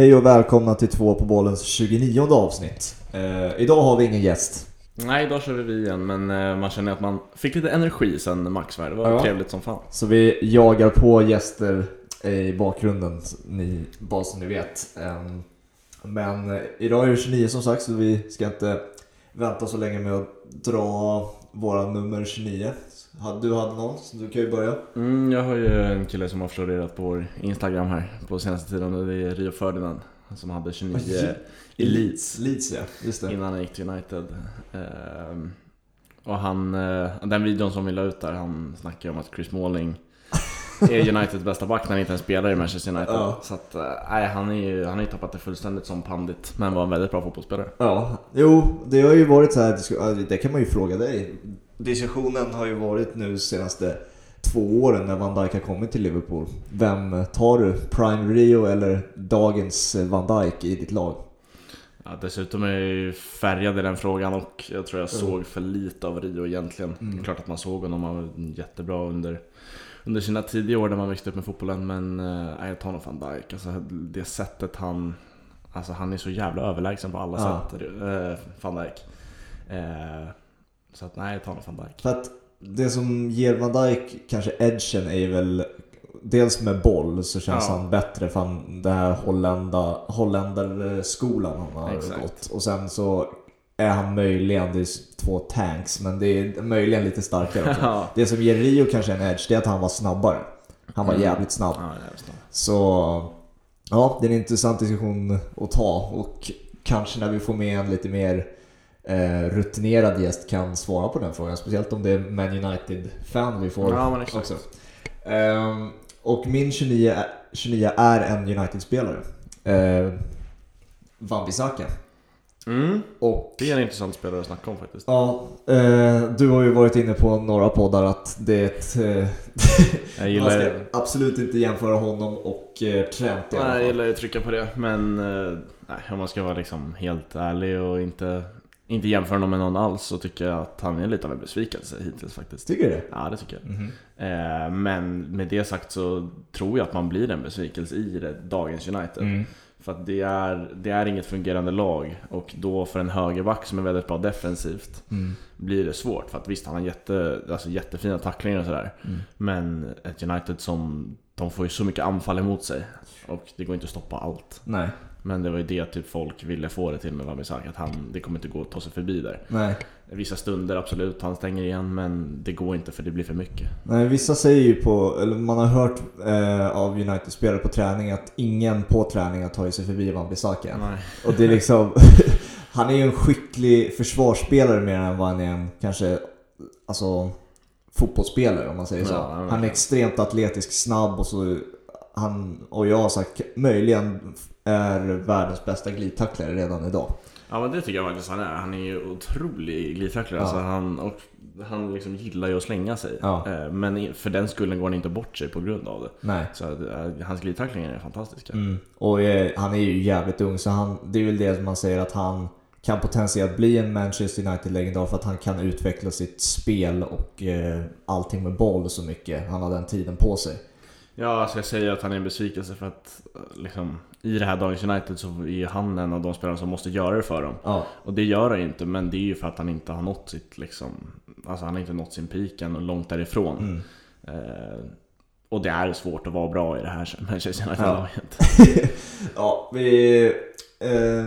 Hej och välkomna till två på bollens 29 avsnitt. Eh, idag har vi ingen gäst. Nej, idag kör vi igen, men eh, man känner att man fick lite energi sen Max var. Det var Ja. trevligt som fan. Så vi jagar på gäster i bakgrunden, ni, bara så ni vet. Ehm, Men eh, idag är det 29 som sagt, så vi ska inte vänta så länge med att dra våra nummer 29. Hade- Du hade någon, så du kan ju börja. Mm, jag har ju en kille som har florerat på vår Instagram här på senaste tiden och det är Rio Ferdinand som hade 29 Elites Leeds ja, just det. innan han gick till United. Ehm, och han, eh, den videon som vi la ut där, han snackar ju om att Chris Smalling är Uniteds bästa back när han inte ens spelar i Manchester United. Ja. Så att, eh, nej, han är ju han har ju tappat det fullständigt som pandit, men var en väldigt bra fotbollsspelare. Ja, jo, det har ju varit så här, det kan man ju fråga dig. Diskussionen har ju varit nu senaste två åren när Van Dijk har kommit till Liverpool. Vem tar du? Prime Rio eller dagens Van Dijk i ditt lag? Ja, dessutom är jag ju färgad i den frågan och jag tror jag Mm. såg för lite av Rio egentligen. Mm. Det är klart att man såg honom, han var jättebra under, under sina tidiga år när man växte upp med fotbollen. Men eh, jag tar nog van Dijk. Alltså, det sättet han... Alltså han är så jävla överlägsen på alla Ja. sätt, eh, van Dijk. Eh, så att nej, jag tar nog van Dijk. För att det som ger Van Dijk kanske edgen är väl Dels med boll så känns Ja. han bättre för han, den här hollända, holländarskolan han har Exakt. gått. Och sen så är han möjligen, det är två tanks, men det är möjligen lite starkare också. ja, Det som ger Rio kanske en edge, det är att han var snabbare. Han var Mm. jävligt snabb. ja. Så ja, det är en intressant diskussion att ta och kanske när vi får med en lite mer eh, rutinerad gäst kan svara på den frågan. Speciellt om det är Man United-fan vi får Ja, också. Ehm, och min 29 är, 29 är en United-spelare. Uh, Wan-Bissaka. Mm, Och det är en intressant spelare att snacka om faktiskt. ja, eh, du har ju varit inne på några poddar att det är ett... eh, Jag man gillar ska absolut inte jämföra honom och eh, Trent i alla Nej, jag gillar att trycka på det, men eh, nej, om man ska vara liksom helt ärlig och inte, inte jämföra honom med någon alls så tycker jag att han är lite av en besvikelse hittills faktiskt. Tycker du det? Ja, det tycker jag. Mhm. Eh, men med det sagt så tror jag att man blir en besvikelse i det, dagens United. Mm. För att det är, det är inget fungerande lag och då för en högerback som är väldigt bra defensivt Mm. blir det svårt. För att visst, han har jätte, alltså jättefina tacklingar och sådär. Mm. Men ett United som, de får ju så mycket anfall emot sig. Och det går inte att stoppa allt. Nej, Men det var ju det typ folk ville få det till med Wan-Bissaka, att han, det kommer inte gå att ta sig förbi där. nej. Vissa stunder absolut, han stänger igen men det går inte för det blir för mycket. Nej, vissa säger ju på, eller man har hört eh, av United-spelare på träning att ingen på träning har tagit sig förbi Wan-Bissaka. Nej. Och det är liksom, han är ju en skicklig försvarsspelare mer än vad han är en kanske, alltså fotbollsspelare om man säger så. Ja, han är extremt atletisk, snabb och så han, och jag har sagt, möjligen är världens bästa glidtacklare redan idag. Ja men det tycker jag faktiskt han är. Han är ju otrolig glidtacklare. Ja. Alltså, han, och han liksom gillar ju att slänga sig. Ja. Eh, Men för den skullen går han inte bort sig på grund av det. Nej. Så eh, hans glidtacklingar är fantastiska. Mm. Och eh, han är ju jävligt ung så han, det är väl det som man säger att han kan potentiellt bli en Manchester United-legendar för att han kan utveckla sitt spel och eh, allting med boll så mycket. Han har den tiden på sig. Ja, alltså jag säger att han är en besvikelse för att eh, liksom, i det här dagens United så är han en av de spelarna som måste göra det för dem. Ja, Och det gör han inte, men det är ju för att han inte har nått sitt liksom, alltså han har inte nått sin peak än och långt därifrån. mm. Eh, och det är svårt att vara bra i det här Manchester Ja. United-laget. ja vi eh,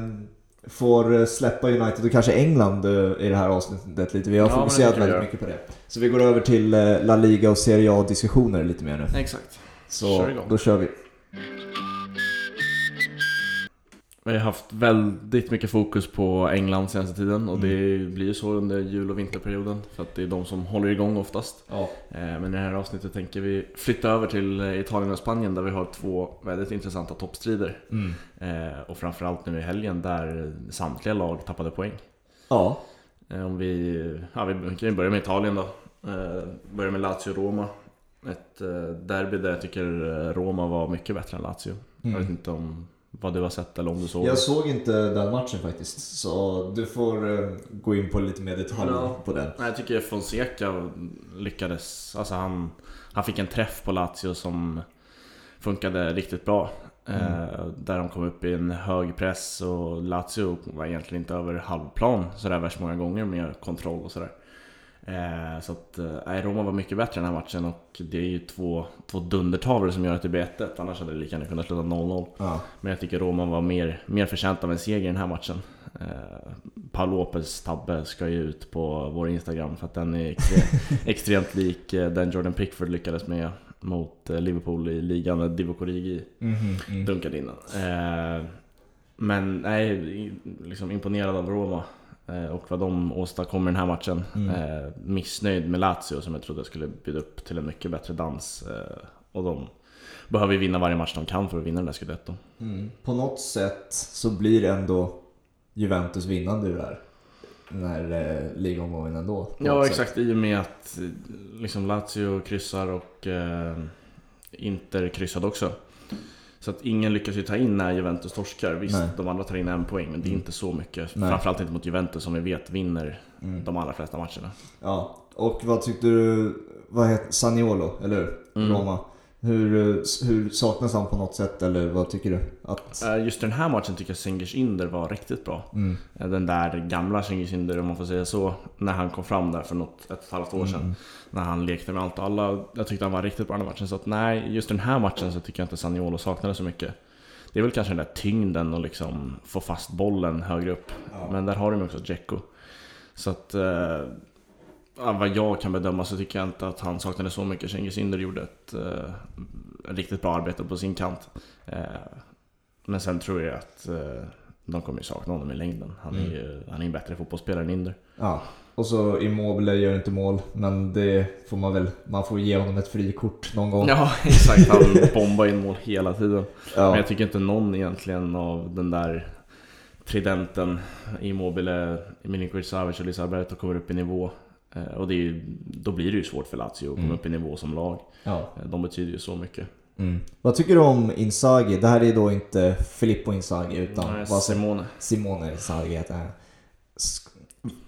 får släppa United och kanske England eh, i det här avsnittet lite. Vi har Ja, fokuserat väldigt mycket på det. Så vi går över till eh, La Liga och Serie A-diskussioner lite mer nu. Exakt. Så Kör igång. då kör vi. Vi har haft väldigt mycket fokus på England senaste tiden och det blir ju så under jul och vinterperioden för att det är de som håller igång oftast. Ja. Eh, Men i det här avsnittet tänker vi flytta över till Italien och Spanien där vi har två väldigt intressanta toppstrider. Mm. Eh, Och framförallt nu i helgen där samtliga lag tappade poäng. Ja. Eh, Om vi, ja, vi kan ju börja med Italien då. Börja med Lazio-Roma. Ett eh, derby där jag tycker eh, Roma var mycket bättre än Lazio. Jag vet Mm. inte om vad du har sett eller om du såg Jag såg inte den matchen faktiskt, så du får eh, gå in på lite mer detalj Ja. på den. Nej, jag tycker Fonseca lyckades. Alltså han, han fick en träff på Lazio som funkade riktigt bra. Mm. Där de kom upp i en hög press och Lazio var egentligen inte över halvplan sådär värst många gånger med kontroll och sådär. Eh, så att eh, Roma var mycket bättre den här matchen och det är ju två, två dundertavlor som gör att det blir 1 Annars hade det lika gärna kunnat sluta 0-0. Ja. Men jag tycker Roma var mer, mer förtjänt av en seger i den här matchen. Eh, Paul Lopez tabbe ska ju ut på vår Instagram för att den är extremt, extremt lik eh, den Jordan Pickford lyckades med mot Liverpool i ligan när Divock Origi Mhm, mm. dunkade in den. Eh, men nej, liksom imponerad av Roma och vad de åstadkommer i den här matchen. Mm. Eh, missnöjd med Lazio som jag trodde skulle bjuda upp till en mycket bättre dans. Eh, och de behöver ju vinna varje match de kan för att vinna den där scudetton. Mm. På något sätt så blir ändå Juventus vinnande ur det här. Den här eh, ligomgången ändå. Ja något sätt. exakt, i och med att eh, liksom Lazio kryssar och eh, Inter kryssade också. Så att ingen lyckas ju ta in när Juventus torskar. Visst, Nej. de andra tar in en poäng, men det är Mm. inte så mycket. Nej. Framförallt inte mot Juventus som vi vet vinner Mm. de allra flesta matcherna. Ja, och vad tyckte du, vad heter Saniolo, eller hur? Mm. Roma. Hur, eh, hur saknas han på något sätt eller vad tycker du? Att... Eh, Just den här matchen tycker jag Cengiz Ynder var riktigt bra. Mm. Eh, Den där gamla Cengiz Ynder, om man får säga så, när han kom fram där för något, ett och ett halvt år sedan. Mm. När han lekte med allt och alla. Jag tyckte han var riktigt bra den matchen. Så att nej, just den här matchen så tycker jag inte Saniolo saknade så mycket. Det är väl kanske den där tyngden och liksom få fast bollen högre upp. Ja. Men där har de också Dzeko. Så att... Eh, ja, vad jag kan bedöma så tycker jag inte att han saknade så mycket. Cengiz Ynder gjorde ett eh, riktigt bra arbete på sin kant. Eh, men sen tror jag att eh, de kommer ju sakna honom i längden. Han är Mm. ju han är en bättre fotbollsspelare än Ynder. Ja. Och så Immobile gör inte mål, men det får man väl, man får ge honom ett frikort någon gång. Ja, exakt. Han bombar in mål hela tiden. Men Ja. jag tycker inte någon egentligen av den där tridenten Immobile, Milinkovic Savic och Lisa Alberto kommer upp i nivå. Eh, Och det är ju, då blir det ju svårt för Lazio att komma Mm. upp i nivå som lag. Ja. Eh, De betyder ju så mycket. Mm. Vad tycker du om Inzaghi? Det här är då inte Filippo Inzaghi utan Nej, vad Simone. Simone Inzaghi heter han.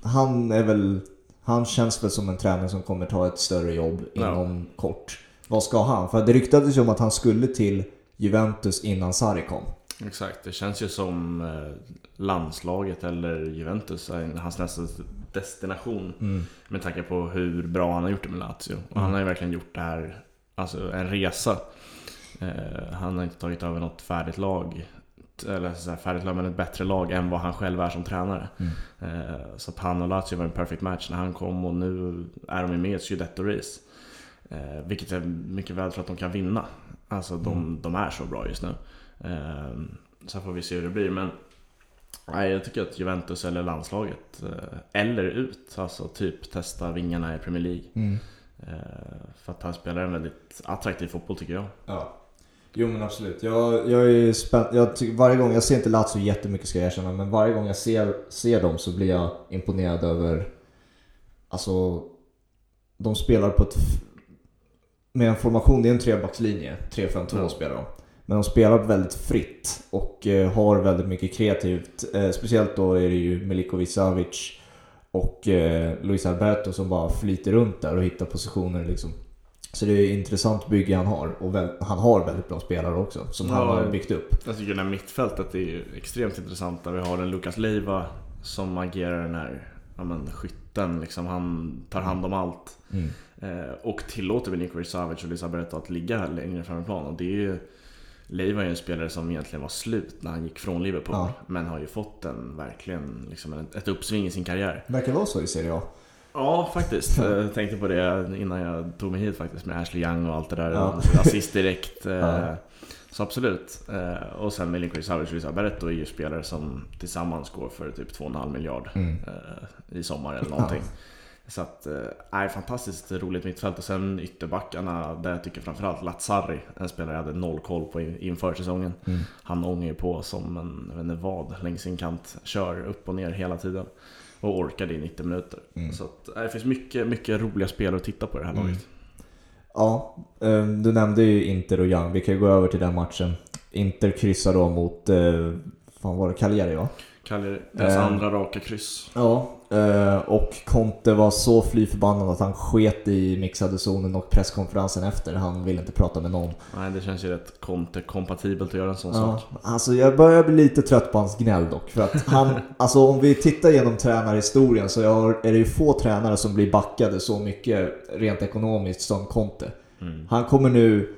Han är väl, han känns väl som en tränare som kommer ta ett större jobb Ja. inom kort. Vad ska han? För det ryktades ju om att han skulle till Juventus innan Sarri kom. Exakt, det känns ju som eh, landslaget eller Juventus är hans nästa destination. Med tanke på hur bra han har gjort det med Lazio. Och han har ju verkligen gjort det här, alltså en resa. Eh, han har inte tagit över något färdigt lag. Eller så här, färdigt lag, men ett bättre lag än vad han själv är som tränare. Mm. Eh, så att han och Lazio var en perfect match när han kom och nu är de med i ett Scudetto-race. Eh, vilket jag mycket väl tror att de kan vinna. Alltså de, Mm. de är så bra just nu. Eh, så får vi se hur det blir. Men nej, jag tycker att Juventus eller landslaget, eh, eller ut, alltså typ testa vingarna i Premier League. Mm. Eh, för att han spelar en väldigt attraktiv fotboll tycker jag. Ja. Jo men absolut. Jag, jag är spänd. Jag tycker, varje gång, jag ser inte Lazio jättemycket ska jag erkänna, men varje gång jag ser, ser dem så blir jag imponerad över... Alltså... De spelar på ett... Med en formation, det är en trebackslinje. 3-5-2 Ja. spelar de. Men de spelar väldigt fritt och eh, har väldigt mycket kreativt. Eh, speciellt då är det ju Milikovic Savic och eh, Luis Alberto som bara flyter runt där och hittar positioner liksom. Så det är ett intressant bygge han har. Och väl, han har väldigt bra spelare också, som han Ja. har byggt upp. Jag tycker det här mittfältet är ju extremt intressant där vi har en Lukas Leiva som agerar den här ja, men, skytten. Liksom, han tar hand om allt. Mm. Eh, och tillåter Milinkovic Savic och Lisaberto att ligga här längre fram i plan. Och det är ju, Leiva är ju en spelare som egentligen var slut när han gick från Liverpool. Ja. Men har ju fått en, verkligen liksom ett uppsving i sin karriär. Verkar vara så i Serie A. Ja, faktiskt. Jag tänkte på det innan jag tog mig hit faktiskt med Ashley Young och allt det där. Ja. Assist direkt. Eh, Ja. Så absolut. Eh, Och sen Milinkovic Savic och Lisaberto är ju spelare som tillsammans går för typ 2,5 miljard Mm. eh, i sommar eller någonting. Så att, eh, är fantastiskt roligt mittfält och sen ytterbackarna där jag tycker framförallt Lazzari, en spelare jag hade noll koll på in- inför säsongen. Mm. Han ångar ju på som en, jag vet inte vad, längs sin kant. Kör upp och ner hela tiden. Och orkar det i 90 minuter. Mm. Så att, eh, det finns mycket, mycket roliga spel att titta på i det här Mm. laget. Ja, eh, du nämnde ju Inter och Young. Vi kan ju gå över till den matchen. Inter kryssar då mot, fan var det Cagliari va? Cagliari, deras Eh. andra raka kryss. Ja, eh, och Conte var så fly förbannad att han sket i mixade zonen och presskonferensen efter. Han ville inte prata med någon. Nej, det känns ju rätt Conte-kompatibelt att göra en sån Ja, sak. alltså jag börjar bli lite trött på hans gnäll dock. För att han, alltså om vi tittar genom tränarhistorien så är det ju få tränare som blir backade så mycket rent ekonomiskt som Conte. Mm. Han kommer nu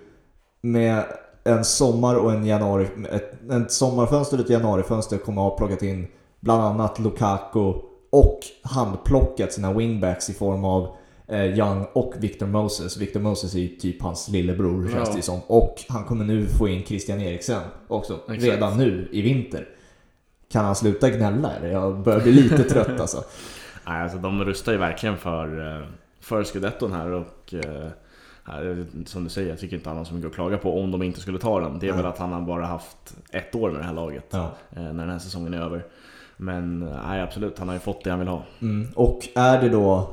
med en sommar och en januari, ett, en sommarfönster och ett januarifönster kommer att ha plockat in bland annat Lukaku och handplockat sina wingbacks i form av eh, Young och Victor Moses. Victor Moses är ju typ hans lillebror känns Ja. det som. Och han kommer nu få in Christian Eriksen också. Exakt. Redan nu i vinter. Kan han sluta gnälla eller? Jag börjar bli lite trött alltså. Nej, alltså de rustar ju verkligen för, eh, för scudetton här och eh, som du säger, jag tycker inte han har så mycket att klaga på om de inte skulle ta den. Det är Nej. väl att han har bara haft ett år med det här laget Ja. eh, när den här säsongen är över. Men eh, nej, absolut, han har ju fått det han vill ha. Mm. Och är det då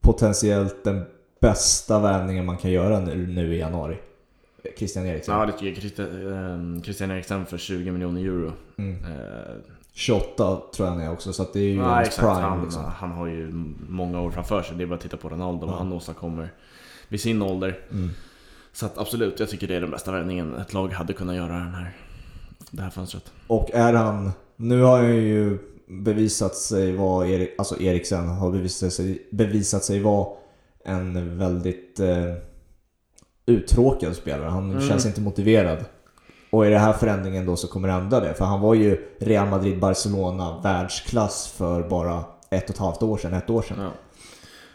potentiellt den bästa värvningen man kan göra nu, nu i januari? Christian Eriksen? Ja, det tycker jag. Christian, eh, Christian Eriksen för 20 miljoner euro. Mm. Eh, 28 tror jag han är också, så att det är ju Ja, hans prime han, liksom. han har ju många år framför sig. Det är bara att titta på Ronaldo, vad Ja. han åstadkommer vid sin ålder. Mm. Så att absolut, jag tycker det är den bästa värvningen ett lag hade kunnat göra den här, det här fönstret. Och är han... Nu har han ju bevisat sig vara, Erik, alltså Eriksen har bevisat sig, bevisat sig vara en väldigt eh, uttråkad spelare. Han Mm. känns inte motiverad. Och i den här förändringen då så kommer det ändra det. För han var ju Real Madrid-Barcelona världsklass för bara ett och ett halvt år sedan, ett år sedan. Ja.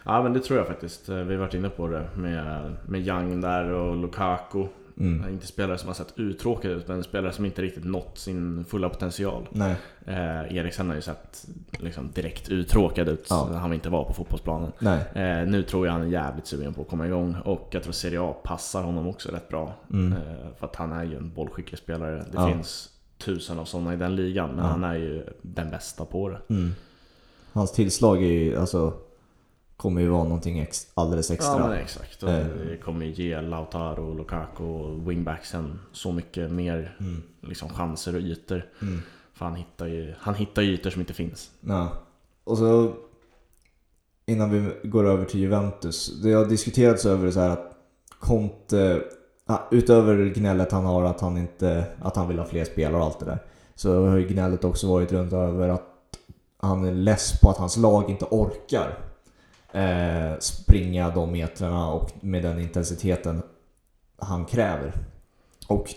Ja, men det tror jag faktiskt. Eh, Vi har varit inne på det med, med Young där och Lukaku. Mm. Inte spelare som har sett uttråkade ut, men spelare som inte riktigt nått sin fulla potential. Nej. Eh, Eriksen har ju sett liksom, direkt uttråkad ut Ja. när han inte var på fotbollsplanen. Nej. Eh, nu tror jag han är jävligt sugen på att komma igång och jag tror Serie A passar honom också rätt bra. Mm. Eh, för att han är ju en bollskicklig spelare. Det Ja. finns tusen av sådana i den ligan, men Ja. han är ju den bästa på det. Mm. Hans tillslag är ju, alltså, kommer ju vara någonting ex, alldeles extra. Ja men exakt. Och Eh. det kommer ju ge Lautaro, Lukaku och wingbacksen så mycket mer Mm. liksom, chanser och ytor. Mm. För han hittar ju han hittar ytor som inte finns. Ja. Och så innan vi går över till Juventus. Det har diskuterats över så här att Conte, utöver gnället han har att han, inte, att han vill ha fler spelare och allt det där. Så har ju gnället också varit runt över att han är less på att hans lag inte orkar eh, springa de metrarna och med den intensiteten han kräver. Och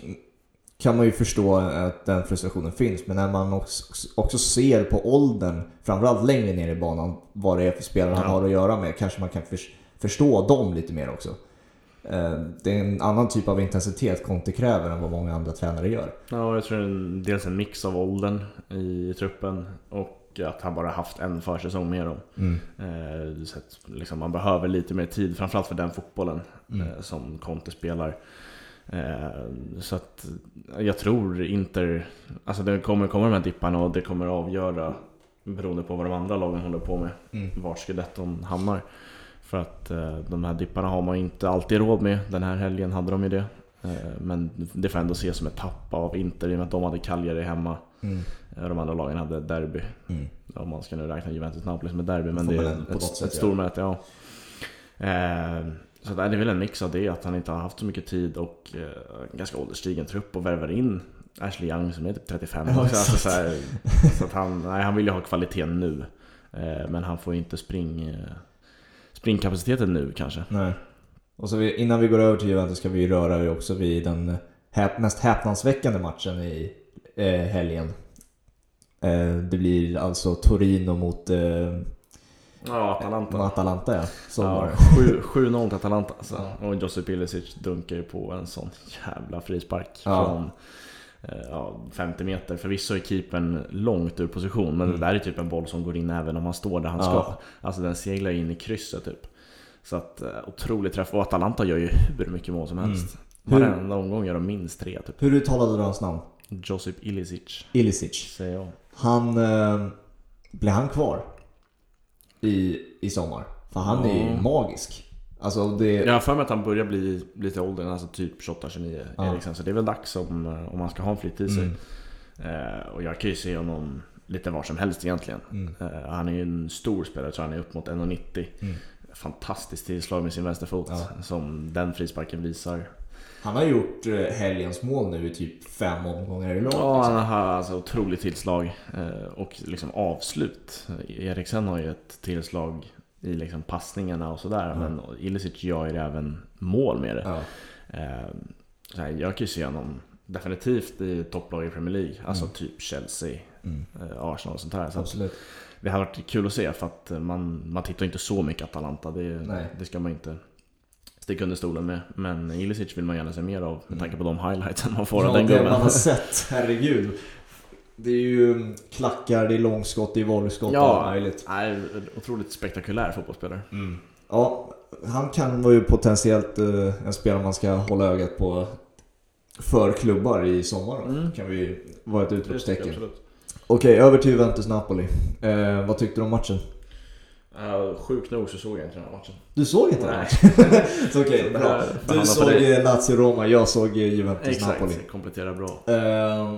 kan man ju förstå att den frustrationen finns, men när man också, också ser på åldern, framförallt längre ner i banan, vad det är för spelare han Ja. har att göra med, kanske man kan förs- förstå dem lite mer också. Eh, Det är en annan typ av intensitet Conte kräver än vad många andra tränare gör. Ja, jag tror det är en, dels en mix av åldern i truppen och att han bara haft en försäsong med dem. Eh, så att, liksom, man behöver lite mer tid, framförallt för den fotbollen Mm. eh, som Conte spelar. Eh, så att jag tror Inter, alltså det kommer komma de här dipparna och det kommer avgöra beroende på vad de andra lagen håller på med. Mm. Vart scudetton hamnar. För att de här dipparna har man inte alltid råd med. Den här helgen hade de ju det. Men det får ändå ses som ett tapp av Inter i och med att de hade Cagliari hemma. Mm. Eh, De andra lagen hade derby. Mm. Om man ska nu räkna Juventus Napoli som ett derby. Men det är ett, ett stormöte, ja. Eh, så det är väl en mix av det, att han inte har haft så mycket tid och eh, en ganska ålderstigen trupp och värvar in Ashley Young som är typ 35 Ja, också. Alltså, så, här, så att han, nej, han vill ju ha kvaliteten nu. Eh, men han får inte spring, eh, springkapaciteten nu kanske. Nej. Och så vi, innan vi går över till Juventus ska vi röra ju också vid den häp, mest häpnadsväckande matchen i eh, helgen. Eh, det blir alltså Torino mot eh, Ja, Atalanta. Atalanta ja. Ja, det. sju- 7-0 till Atalanta alltså. Ja. Och Josip Ilicic dunkar ju på en sån jävla frispark Ja. från eh, ja, 50 meter. Förvisso är keepern långt ur position, men Mm. det där är typ en boll som går in även om han står där han ska. Alltså den seglar in i krysset typ. Så att otrolig träff. Och Atalanta gör ju hur mycket mål som helst. Hur- Varenda omgång gör de minst tre typ. Hur uttalade du hans namn? Josip Ilicic, Ilicic. säger jag. Han... Eh, blir han kvar? I, I sommar? För han är ju magisk. Alltså det... Jag har för mig att han börjar bli lite åldern, alltså typ 28-29 Ja. Eriksen. Så det är väl dags om, eh, om han ska ha en flytt i sig. Mm. Eh, och jag kan ju se honom lite var som helst egentligen. Mm. Eh, han är ju en stor spelare, tror han är upp mot 1,90. Mm. Fantastiskt tillslag med sin vänsterfot Ja. som den frisparken visar. Han har gjort eh, helgens mål nu i typ fem omgångar i lag. Ja, liksom. han har alltså otroligt tillslag eh, och liksom avslut. Eriksen har ju ett tillslag i liksom passningarna och sådär. Mm. Men Ilicic gör ju även mål med det. Ja. Eh, så här, jag kan ju se honom definitivt i topplag i Premier League. Alltså Mm. typ Chelsea, Mm. Arsenal och sånt här. Så Absolut. det har varit kul att se för att man, man tittar inte så mycket Atalanta. Det, det ska man inte sticka under stolen med. Men Ilicic vill man gärna se mer av med Mm. tanke på de highlightsen man får ja, av den det gubben. man har sett, herregud. Det är ju klackar, det är långskott, det är volleyskott Ja. och allt möjligt. Nej, otroligt spektakulär fotbollsspelare. Ja, han kan vara ju potentiellt eh, en spelare man ska hålla ögat på för klubbar i sommar. Mm. kan vi vara ett utropstecken. Okej, över till Juventus-Napoli. Eh, vad tyckte du om matchen? Uh, sjukt nog så såg jag inte den här matchen. Du såg inte den Nej. Okej, det bra. här Du såg Lazio-Roma, jag såg Juventus-Napoli. Exakt, kompletterar bra. Eh,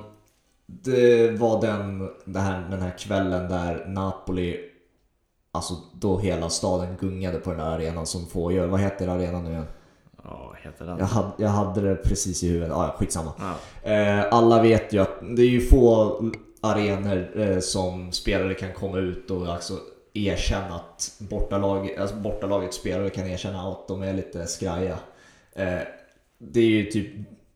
det var den, det här, den här kvällen där Napoli, alltså då hela staden gungade på den där arenan som får göra. Vad heter arenan nu igen? Ja, heter den? Jag hade, jag hade det precis i huvudet, ah, ja skitsamma. Ja. Eh, alla vet ju att det är ju få arenor eh, som spelare kan komma ut och alltså erkänna att bortalag, alltså bortalagets spelare kan erkänna att de är lite skraja. Eh, det är ju typ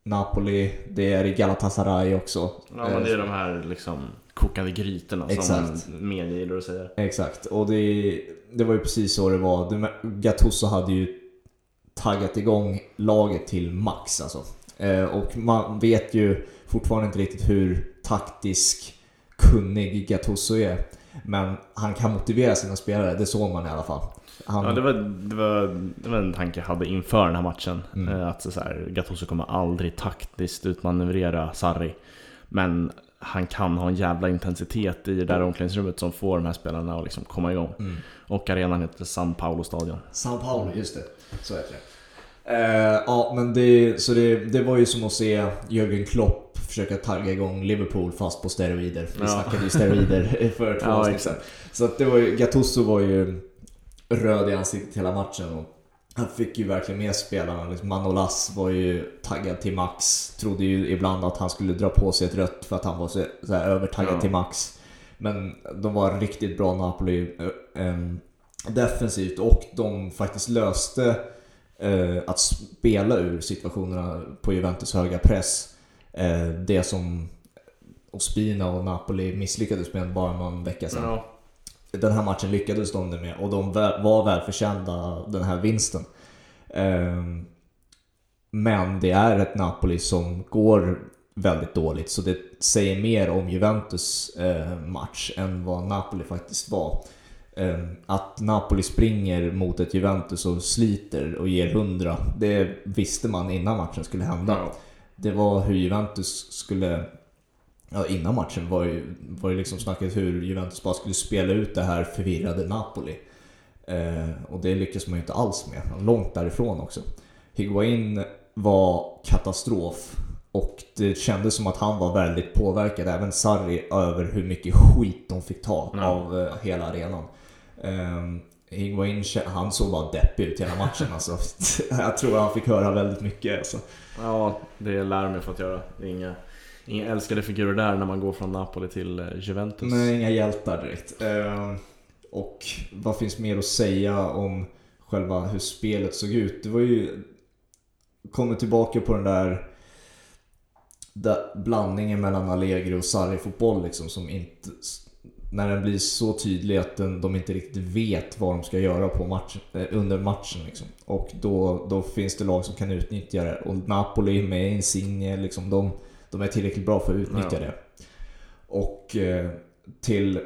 Napoli, det är i Galatasaray också. Ja, men det är de här liksom kokande grytorna Exakt. som media gillar att säga. Exakt, och det, det var ju precis så det var. Gattuso hade ju taggat igång laget till max alltså. Eh, och man vet ju fortfarande inte riktigt hur taktisk kunnig Gattuso är. Men han kan motivera sina spelare, det såg man i alla fall. Han, Ja, det, var, det, var, det var en tanke jag hade inför den här matchen. Mm. Eh, Att så här, Gattuso kommer aldrig taktiskt utmanövrera Sarri. Men han kan ha en jävla intensitet i det där omklädningsrummet som får de här spelarna att liksom komma igång. Mm. Och arenan heter San Paolo-stadion. Sao Paulo, just det. Så heter det. Eh, ja, men det, så det, det var ju som att se Jürgen Klopp försöka tagga igång Liverpool fast på steroider. Vi Ja. snackade ju steroider för två Ja, exakt. Så att det var ju, Gattuso var ju röd i ansiktet hela matchen. Och han fick ju verkligen med spelarna. Liksom Manolas var ju taggad till max. Trodde ju ibland att han skulle dra på sig ett rött för att han var så, så övertaggad Ja. till max. Men de var riktigt bra Napoli eh, em, defensivt och de faktiskt löste eh, att spela ur situationerna på Juventus höga press. Eh, det som Ospina och Napoli misslyckades med bara någon vecka sedan. Ja. Den här matchen lyckades de med och de var välförtjänta den här vinsten. Ehm, Men det är ett Napoli som går väldigt dåligt så det säger mer om Juventus eh, match än vad Napoli faktiskt var. Ehm, Att Napoli springer mot ett Juventus och sliter och ger 100, det visste man innan matchen skulle hända. Ja. Det var hur Juventus skulle... Ja, innan matchen var ju, var ju liksom snacket hur Juventus bara skulle spela ut det här förvirrade Napoli. Eh, och det lyckas man ju inte alls med. Långt därifrån också. Higuain var katastrof. Och det kändes som att han var väldigt påverkad, även Sarri, över hur mycket skit de fick ta av eh, hela arenan. Um, Higuain, han såg bara deppig ut hela matchen alltså. Jag tror han fick höra väldigt mycket alltså. ja, det lär de ju fått göra. Det är inga, inga älskade figurer där när man går från Napoli till eh, Juventus. Nej, inga hjältar direkt. Ehm, och vad finns mer att säga om själva hur spelet såg ut? Det var ju... Kommer tillbaka på den där, där blandningen mellan Allegri och Sarri-fotboll liksom som inte... När den blir så tydlig att den, de inte riktigt vet vad de ska göra på match, eh, under matchen. Liksom. Och då, då finns det lag som kan utnyttja det. Och Napoli med Insigne, liksom, de, de är tillräckligt bra för att utnyttja Ja. det. Och eh, till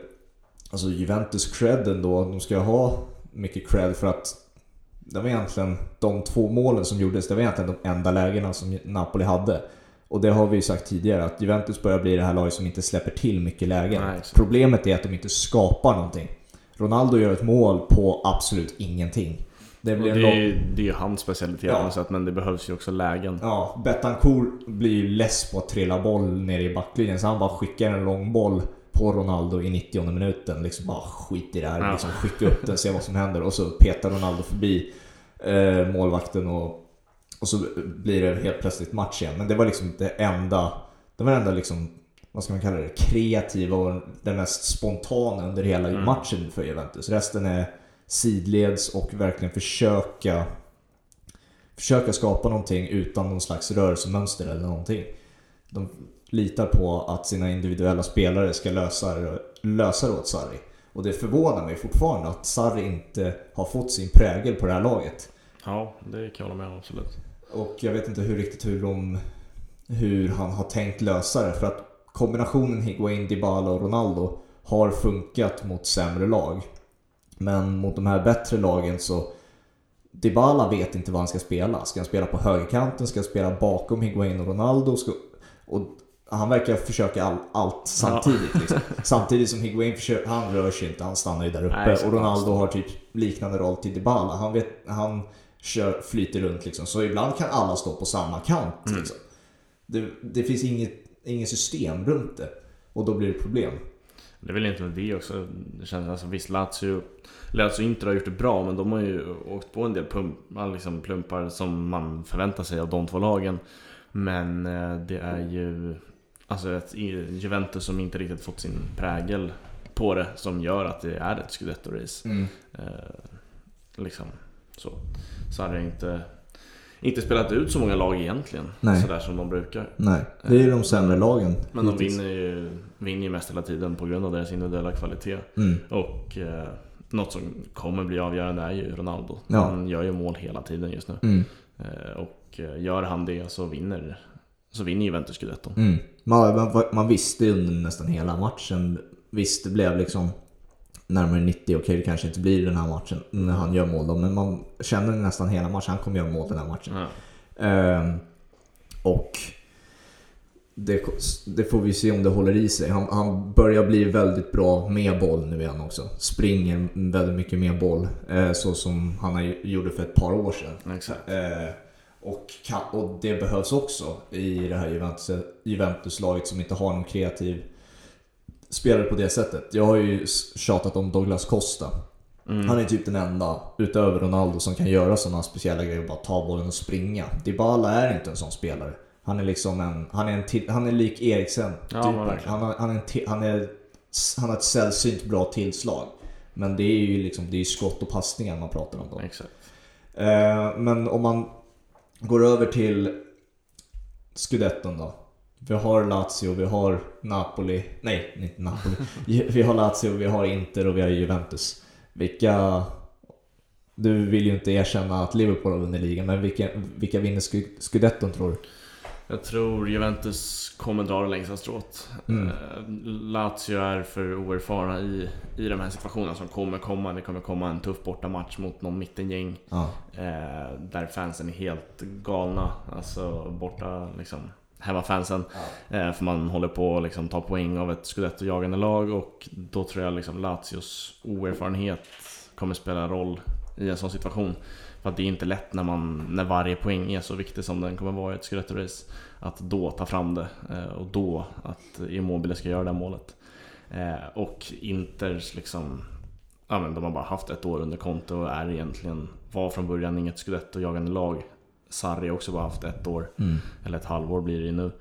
alltså Juventus credden då, de ska ha mycket cred för att det var egentligen de två målen som gjordes, det var egentligen de enda lägena som Napoli hade. Och det har vi ju sagt tidigare, att Juventus börjar bli det här laget som inte släpper till mycket lägen. Nej. Problemet är att de inte skapar någonting. Ronaldo gör ett mål på absolut ingenting. Det blir det, är, lång... det är ju hans specialitet Ja. sätt, men det behövs ju också lägen. Ja, Betancourt blir ju less på att trilla boll ner i backlinjen så han bara skickar en lång boll på Ronaldo i 90 minuten. Liksom bara skit i det här, Ja. liksom skicka upp den, se vad som händer. Och så petar Ronaldo förbi eh, målvakten och, och så blir det helt plötsligt match igen. Men det var liksom det enda, det var det enda liksom, vad ska man kalla det, kreativa och det mest spontana under hela Mm. matchen för Juventus. Resten är sidleds och verkligen försöka försöka skapa någonting utan någon slags rörelsemönster eller någonting. De litar på att sina individuella spelare ska lösa, lösa det åt Sarri. Och det förvånar mig fortfarande att Sarri inte har fått sin prägel på det här laget. Ja, det kan jag hålla med om absolut. Och jag vet inte hur riktigt hur, de, hur han har tänkt lösa det. För att kombinationen Higuain, Dybala och Ronaldo har funkat mot sämre lag. Men mot de här bättre lagen så Dybala vet inte vad han ska spela. Ska han spela på högerkanten? Ska han spela bakom Higuain och Ronaldo? Ska, och han verkar försöka all, allt samtidigt. Liksom. Samtidigt som Higuain försöker, han rör sig inte, han stannar ju där uppe. Nej, och Ronaldo har typ liknande roll till Dybala. Han, vet, han kör, flyter runt liksom. Så ibland kan alla stå på samma kant. Mm. Liksom. Det, det finns inget, inget system runt det. Och då blir det problem. Det är väl egentligen det också. Det känns alltså visst Lazio, Lazio Inter har gjort det bra men de har ju åkt på en del pump, liksom plumpar som man förväntar sig av de två lagen. Men eh, det är ju alltså ett Juventus som inte riktigt fått sin prägel på det som gör att det är ett scudetto-race. Eh, liksom så. Så hade jag inte, inte spelat ut så många lag egentligen. Nej. Sådär som de brukar. Nej, det är ju de sämre lagen. Men de vinner ju, vinner ju mest hela tiden på grund av deras individuella kvalitet. Mm. Och eh, något som kommer bli avgörande är ju Ronaldo. Ja. Han gör ju mål hela tiden just nu. Mm. Eh, och eh, gör han det så vinner, så vinner Juventus scudetton. Mm. Man, man, man visste ju under nästan hela matchen. Visst, det blev liksom närmare 90. Okej, det kanske inte blir den här matchen när han gör mål då. Men man kände nästan hela matchen. Han kommer göra mål den här matchen. Ja. Ehm, och det, det får vi se om det håller i sig. Han, han börjar bli väldigt bra med boll nu igen också. Springer väldigt mycket med boll. Eh, så som han har- gjorde för ett par år sedan. Eh, och, och det behövs också i det här Juventus, Juventus-laget som inte har någon kreativ spelare på det sättet. Jag har ju tjatat om Douglas Costa. Mm. Han är typ den enda, utöver Ronaldo, som kan göra sådana speciella grejer. Bara ta bollen och springa. Dybala är inte en sån spelare. Han är liksom en, han är, en till, han är lik Eriksen. Ja, typ. han, har, han, är till, han, är, han har ett sällsynt bra tillslag. Men det är ju liksom, det är skott och passningar man pratar om då. Exakt. Eh, men om man går över till Scudetton då. Vi har Lazio, vi har Napoli. Nej, inte Napoli. Vi har Lazio, vi har Inter och vi har Juventus. Vilka... Du vill ju inte erkänna att Liverpool har vunnit ligan, men vilka, vilka vinner Scu- Scudetton tror du? Jag tror Juventus kommer dra det längsta strået. Mm. Eh, Lazio är för oerfarna i, i de här situationerna som kommer komma. Det kommer komma en tuff bortamatch mot någon mittengäng. Ja. Eh, där fansen är helt galna. Alltså borta liksom. Hemmafansen. Eh, för man håller på att liksom, ta poäng av ett scudetto-jagande lag och då tror jag liksom Lazios oerfarenhet kommer spela roll i en sån situation. För att det är inte lätt när, man, när varje poäng är så viktig som den kommer vara i ett scudetto-race. Att då ta fram det eh, och då att Immobile ska göra det målet. Eh, och Inters liksom Ja men de har bara haft ett år under konto och är egentligen Var från början inget scudetto-jagande lag Sarri också bara haft ett år Mm. eller ett halvår blir det ju nu.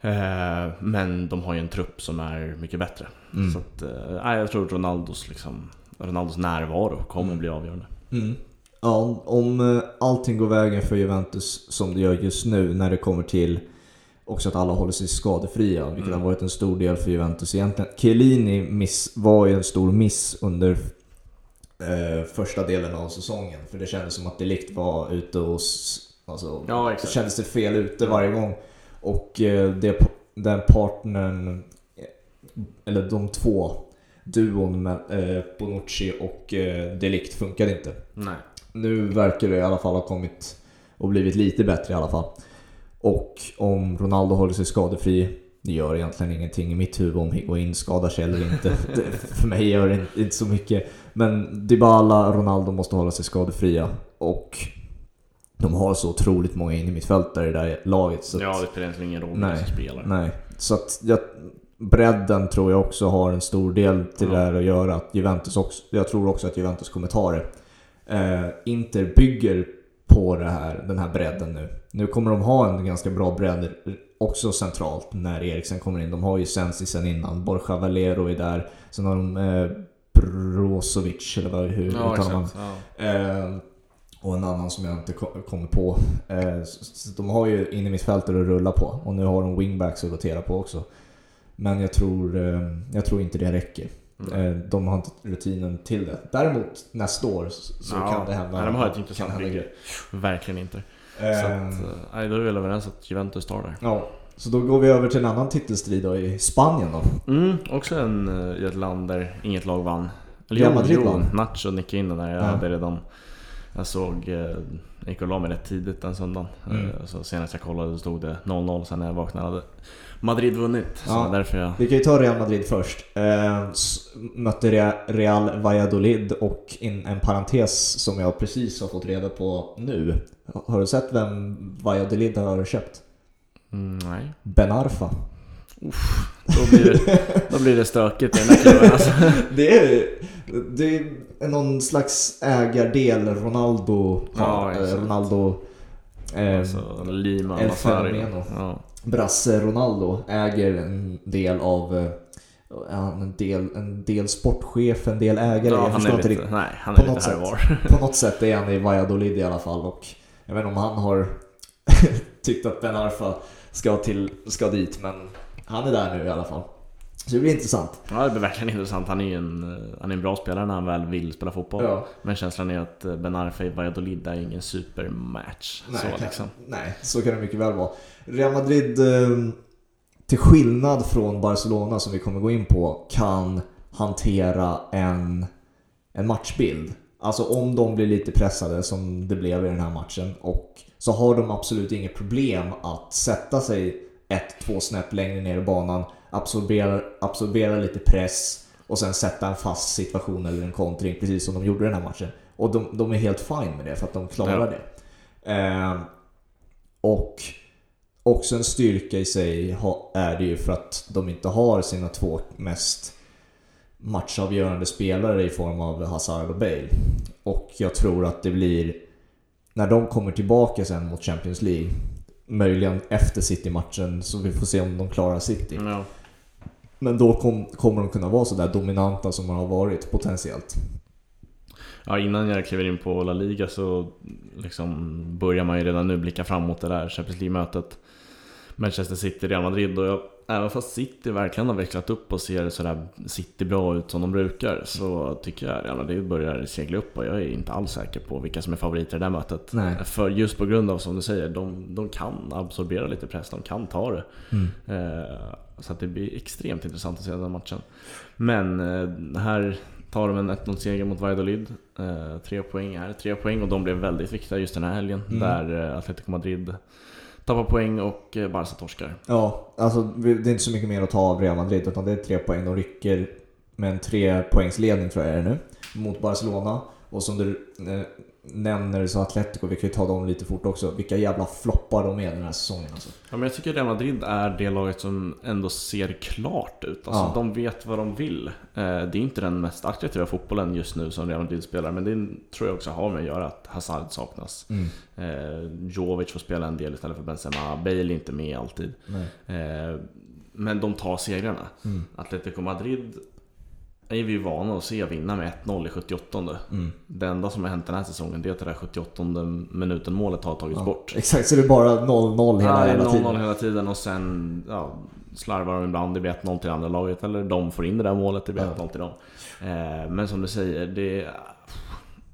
Eh, men de har ju en trupp som är mycket bättre. Mm. Så att, eh, nej, jag tror Ronaldos, liksom, Ronaldos närvaro kommer bli avgörande. Mm. Ja, om eh, allting går vägen för Juventus som det gör just nu när det kommer till också att alla håller sig skadefria, vilket Mm. har varit en stor del för Juventus egentligen. Chiellini miss, var ju en stor miss under eh, första delen av säsongen, för det kändes som att Delict var ute och... Alltså, Ja, det exakt. kändes det fel ute varje gång. Och eh, det, den partnern, eh, eller de två, duon med eh, Bonucci och eh, Delict funkade inte. Nej. Nu verkar det i alla fall ha kommit och blivit lite bättre i alla fall. Och om Ronaldo håller sig skadefri, det gör egentligen ingenting i mitt huvud om Higuain skadar sig eller inte. Det, för mig gör det inte så mycket. Men Dybala, Ronaldo måste hålla sig skadefria. Och de har så otroligt många in i mitt fält där i det där laget. Så Ja, det spelar egentligen ingen roll Nej. som spelar. Nej, så att jag bredden tror jag också har en stor del till Ja. det här att göra. Att Juventus också, jag tror också att Juventus kommer ta det. Eh, Inter bygger på det här, den här bredden nu. Nu kommer de ha en ganska bra bredd också centralt när Eriksen kommer in. De har ju Sensi sen innan, Borja Valero är där. Sen har de eh, Brozovic, eller vad, hur Ja, uttalar man? Ja. Eh, och en annan som jag inte ko- kommer på. Eh, de har ju in i mittfältet att rulla på. Och nu har de wingbacks att rotera på också. Men jag tror, eh, jag tror inte det räcker. Mm. De har inte rutinen till det. Däremot nästa år så Ja, kan det hända. nej, de har ett intressant bygge. Verkligen inte. Så Eh, att, eh, nej, då är vi väl överens att Juventus tar där. ja, så då går vi över till en annan titelstrid då i Spanien då. Mm, också en, eh, i ett land där inget lag vann. Eller Real Madrid jo, vann. Nacho nickade in den där. Jag Ja. hade redan... Jag såg... eh, Jag gick och la mig rätt tidigt den söndagen. Mm. Eh, Så senast jag kollade så stod det 0-0. Sen när jag vaknade hade Madrid vunnit. Så Ja. därför jag... Vi kan ju ta Real Madrid först. Eh, mötte Rea- Real Valladolid och in en parentes som jag precis har fått reda på nu. Har du sett vem Valladolid har köpt? Mm, nej. Ben Arfa. Då blir, det, då blir det stökigt i den här klubben alltså. Det är, det är någon slags ägardel Ronaldo Ja, eh, Ronaldo eh, alltså Lima El. Fenomeno. Ja. Brasse Ronaldo äger en del av eh, en del, en del sportchef, en del ägare. Ja, jag han förstår är inte riktigt. nej, han på är lite något här var. På något sätt är han i Valladolid i alla fall och jag vet inte om han har tyckt att Ben Arfa ska, till, ska dit men han är där nu i alla fall. Så det blir intressant. Ja, det blir verkligen intressant. Han är ju en, han är en bra spelare när han väl vill spela fotboll. Ja. Men känslan är att Ben Arfa i Valladolid är ingen supermatch. Nej, så kan, liksom. nej, så kan det mycket väl vara. Real Madrid, eh, till skillnad från Barcelona som vi kommer gå in på, kan hantera en, en matchbild. Alltså om de blir lite pressade som det blev i den här matchen och så har de absolut inget problem att sätta sig ett, två snäpp längre ner i banan, absorbera, absorbera lite press och sen sätta en fast situation eller en kontring precis som de gjorde den här matchen. Och de, de är helt fine med det för att de klarar det. Eh, och också en styrka i sig är det ju för att de inte har sina två mest matchavgörande spelare i form av Hazard och Bale. Och jag tror att det blir, när de kommer tillbaka sen mot Champions League, möjligen efter City-matchen, så vi får se om de klarar City. Ja. Men då kom, kommer de kunna vara sådär dominanta som de har varit potentiellt. ja, innan jag kliver in på La Liga så liksom börjar man ju redan nu blicka fram mot det där Champions League-mötet. Manchester City, Real Madrid och jag, även fast City verkligen har växlat upp och ser sådär City bra ut som de brukar så tycker jag Real Madrid börjar segla upp och jag är inte alls säker på vilka som är favoriter i det där mötet. Nej. För just på grund av som du säger, de, de kan absorbera lite press, de kan ta det. Mm. Eh, så det blir extremt intressant att se den här matchen. Men eh, här tar de en 1-0 seger mot Valladolid. Eh, tre poäng är tre poäng och de blev väldigt viktiga just den här helgen. Mm. Där eh, Atletico Madrid tappar poäng och eh, Barca torskar. Ja, alltså det är inte så mycket mer att ta av Real Madrid utan det är tre poäng. De rycker med en tre poängsledning tror jag är det nu. Mot Barcelona. Och som du eh, nämner så Atletico, vi kan ju ta dem lite fort också. Vilka jävla floppar de är den här säsongen alltså. Ja, men jag tycker Real Madrid är det laget som ändå ser klart ut. Alltså, Ja. De vet vad de vill. Eh, det är inte den mest attraktiva fotbollen just nu som Real Madrid spelar. Men det tror jag också har med att göra att Hazard saknas. Mm. Eh, Jovic får spela en del istället för Benzema. Bale är inte med alltid. Nej. Eh, men de tar segrarna. Mm. Atletico Madrid är vi vana att se vinna med 1-0 i 78 Mm. Det enda som har hänt den här säsongen det är att det där 78 minuten målet har tagits Ja, bort. Exakt, så det är bara 0-0 hela, Ja, hela 0-0 tiden. hela tiden och sen ja, slarvar de ibland. Det blir 1-0 till andra laget eller de får in det där målet. Det blir Ja. 1-0 till dem. Eh, men som du säger, det...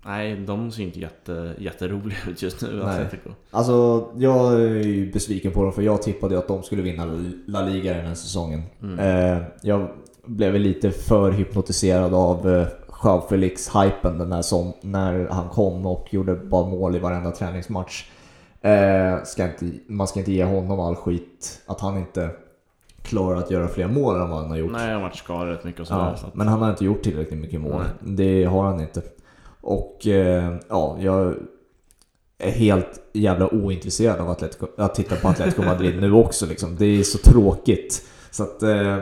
Nej, de ser inte jätte, jätteroliga ut just nu, Nej. Atletico. Alltså, jag är ju besviken på dem för jag tippade ju att de skulle vinna La Liga den här säsongen. Mm. Eh, jag blev väl lite för hypnotiserad av eh, Joao Felix-hypen den här som, när han kom och gjorde bara mål i varenda träningsmatch. Eh, ska inte, man ska inte ge honom all skit att han inte klarar att göra fler mål än vad han har gjort. Nej, han har varit skadad rätt mycket och sådär. Ja, så att, men han har inte gjort tillräckligt mycket mål. Nej. Det har han inte. Och eh, ja, jag är helt jävla ointresserad av Atletico, att titta på Atletico Madrid nu också. Liksom. Det är så tråkigt. Så att, eh,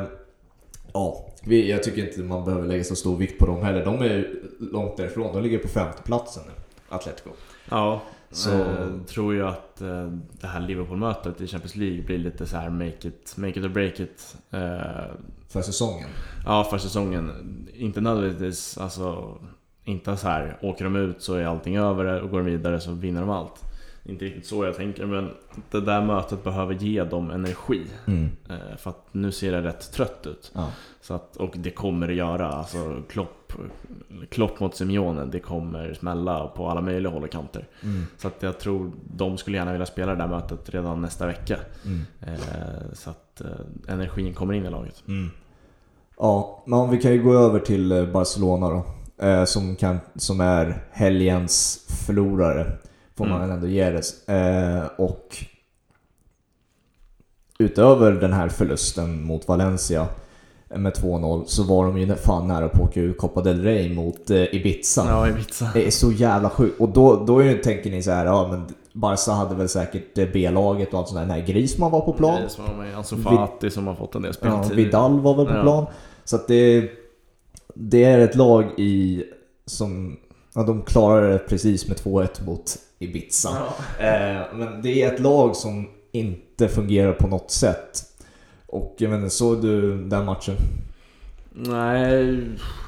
Ja, vi, jag tycker inte man behöver lägga så stor vikt på dem heller. De är långt därifrån. De ligger på femteplatsen nu, Atletico. Ja, Så- så tror ju att eh, det här Liverpool-mötet i Champions League blir lite så här make it, make it or break it. Eh, För säsongen. ja, för säsongen. Inte nödvändigtvis, alltså inte så här åker de ut så är allting över och går de vidare så vinner de allt. Inte riktigt så jag tänker, men det där mötet behöver ge dem energi. Mm. Eh, för att nu ser det rätt trött ut. Ja. Så att, och det kommer det göra. Alltså Klopp, Klopp mot Simeone, det kommer smälla på alla möjliga håll och kanter. Mm. Så att jag tror de skulle gärna vilja spela det där mötet redan nästa vecka. Mm. Eh, så att eh, energin kommer in i laget. Mm. Ja, men vi kan ju gå över till Barcelona då. Som, kan, som är helgens förlorare. Får man Mm. väl ändå ge det. Eh, och utöver den här förlusten mot Valencia med 2-0 så var de ju fan nära på att åka ur Copa del Rey mot eh, Ibiza. Ja, Ibiza. Det är så jävla sjukt. Och då, då är tänker ni så här, ja men Barca hade väl säkert eh, B-laget och allt sånt där när Griezmann var på plan. Är som med Ansu Fati som har fått en del Ja, speltid. Vidal var väl på Ja. plan. Så att det, det är ett lag i som, ja, de klarade det precis med 2-1 mot Ibiza. Eh, men det är ett lag som inte fungerar på något sätt. Och jag menar, såg du den matchen? Nej,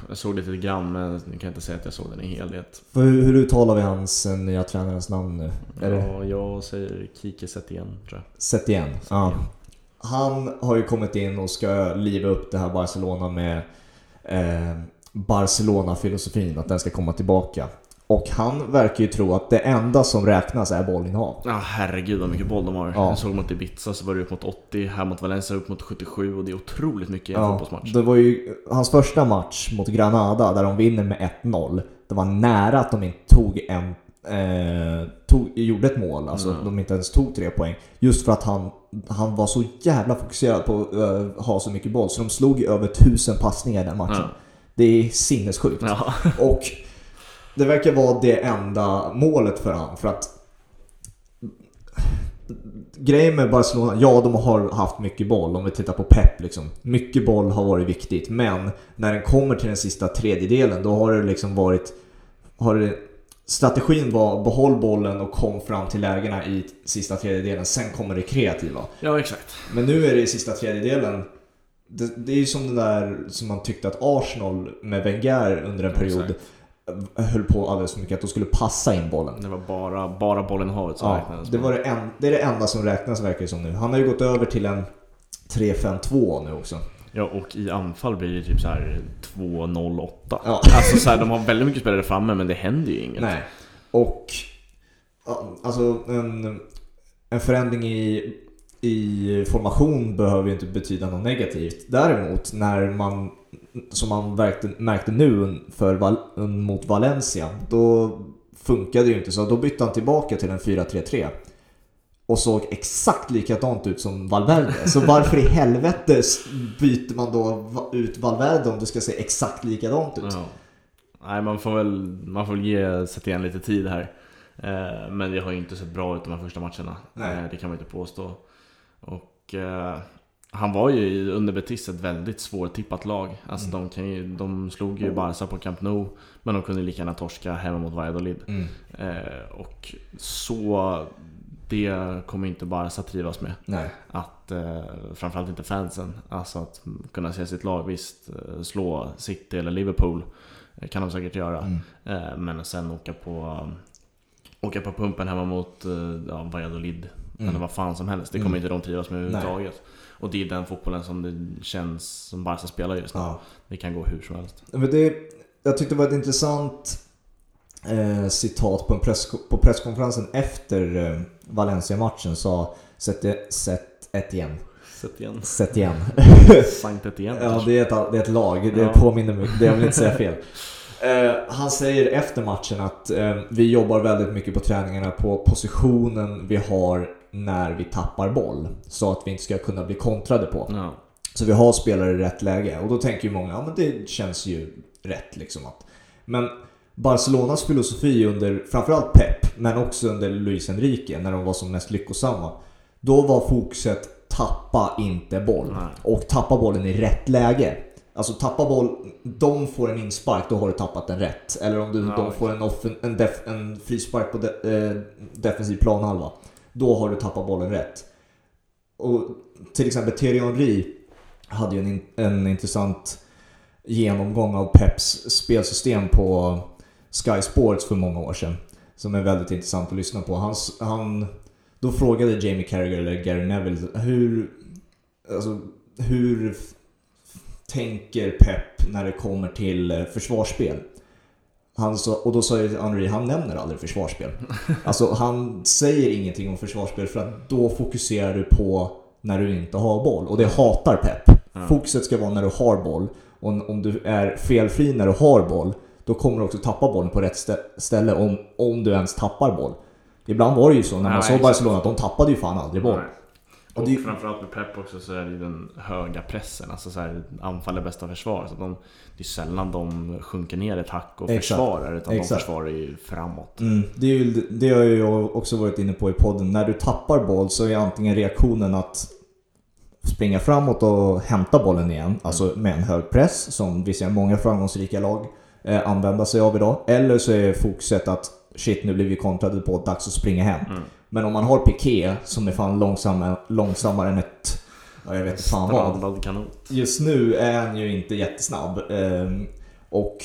jag såg lite grann men jag kan inte säga att jag såg den i helhet. För hur, hur uttalar vi hans eh, nya tränarens namn nu? Ja, jag säger Kike Setien tror jag. Setien? Ja. Han har ju kommit in och ska liva upp det här Barcelona med eh, Barcelona-filosofin, att den ska komma tillbaka. Och han verkar ju tro att det enda som räknas är bollinnehav. Ja herregud vad mycket boll de har. Ja. Jag såg mot Ibiza så var det upp mot 80, här mot Valencia upp mot 77 och det är otroligt mycket i en Ja, fotbollsmatch. det var ju hans första match mot Granada där de vinner med 1-0. Det var nära att de inte tog en, eh, tog, gjorde ett mål, alltså Mm. de inte ens tog tre poäng. Just för att han, han var så jävla fokuserad på att eh, ha så mycket boll, så de slog ju över tusen passningar i den matchen. Ja. Det är sinnessjukt. Ja. Och det verkar vara det enda målet för han. För att Grejen med Barcelona, ja de har haft mycket boll om vi tittar på Pep liksom. Mycket boll har varit viktigt men när den kommer till den sista tredjedelen då har det liksom varit har det, Strategin var behåll bollen och kom fram till lägena i sista tredjedelen, sen kommer det kreativa. ja, exakt. Men nu är det i sista tredjedelen det, det är ju som det där som man tyckte att Arsenal med Wenger under en period Exakt. Höll på alldeles för mycket, att de skulle passa in bollen. Det var bara, bara bollen i havet som Ja, räknades. det, var det, en, det är det enda som räknas verkar det som nu. Han har ju gått över till en 3-5-2 nu också. Ja, och i anfall blir det typ så här 2-0-8. Ja. Alltså så här, de har väldigt mycket spelare framme men det händer ju inget. Nej. Och alltså en, en förändring i, i formation behöver ju inte betyda något negativt. Däremot när man, som man märkte, märkte nu för Val, mot Valencia, då funkade det ju inte så. Då bytte han tillbaka till en 4-3-3. Och såg exakt likadant ut som Valverde. Så varför i helvete byter man då ut Valverde om det ska se exakt likadant ut? Ja. Nej, man får väl, man får väl ge Setien lite tid här. Eh, men det har ju inte sett bra ut de här första matcherna. Nej. Eh, det kan man inte påstå. Och eh, han var ju under Betis ett väldigt svårtippat lag. Alltså Mm. de, kan ju, de slog ju Barca på Camp Nou, men de kunde lika gärna torska hemma mot Valladolid. Mm. Eh, och så, det kommer inte Barca trivas med. Nej. Att, eh, framförallt inte fansen, alltså att kunna se sitt lag, visst eh, slå City eller Liverpool eh, kan de säkert göra. Mm. Eh, men sen åka på, åka på pumpen hemma mot eh, ja, Valladolid Mm. eller vad fan som helst. Det kommer Mm. inte de trivas med överhuvudtaget. Och det är den fotbollen som det känns som Barca spelar just nu. Ja. Det kan gå hur som helst. Men det, jag tyckte det var ett intressant eh, citat på, en press, på presskonferensen efter eh, Valencia-matchen sa Sett Sett Etienne. Sätt igen. Sett igen. Sankt Etienne ja, det är, ett, det är ett lag. Det Ja. påminner mig. Det jag vill inte säga fel. Eh, han säger efter matchen att eh, vi jobbar väldigt mycket på träningarna på positionen vi har när vi tappar boll. Så att vi inte ska kunna bli kontrade på. Ja. Så vi har spelare i rätt läge. Och då tänker ju många, ja men det känns ju rätt liksom. Att. Men Barcelonas filosofi under framförallt Pep, men också under Luis Enrique, när de var som mest lyckosamma. Då var fokuset tappa inte boll. Nej. Och tappa bollen i rätt läge. Alltså tappa boll, de får en inspark, då har du tappat den rätt. Eller om du, Ja, de får en, offen, en, def, en frispark på de, eh, defensiv planhalva. Då har du tappat bollen rätt. Och till exempel Thierry Henry hade ju en, en intressant genomgång av Peps spelsystem på Sky Sports för många år sedan. Som är väldigt intressant att lyssna på. Han, han, då frågade Jamie Carragher eller Gary Neville hur, alltså, hur tänker Pep när det kommer till eh, försvarsspel? Han sa, och då sa ju Henry, han nämner aldrig försvarsspel. Alltså han säger ingenting om försvarsspel för att då fokuserar du på när du inte har boll. Och det hatar Pep. Ja. Fokuset ska vara när du har boll. Och om du är felfri när du har boll, då kommer du också tappa bollen på rätt stä- ställe om, om du ens tappar boll. Ibland var det ju så när man Nej, såg. Barcelona att de tappade ju fan aldrig boll. Nej. Och Och, det- framförallt med Pep också så är det ju den höga pressen. Alltså så här, anfall är bästa försvar. Så de, det är sällan de sjunker ner ett hack och Exakt. försvarar. Utan Exakt. de försvarar ju framåt. Mm, det, är ju, det har ju jag också varit inne på i podden. När du tappar boll så är antingen reaktionen att springa framåt och hämta bollen igen. Alltså med en hög press, som vi ser många framgångsrika lag eh, använda sig av idag. Eller så är fokuset att shit, nu blir vi kontrade på, dags att springa hem. Mm. Men om man har Piqué som är fan långsammare, långsammare än ett... Ja, jag vet inte fan vad. Kanot. Just nu är han ju inte jättesnabb. ehm, Och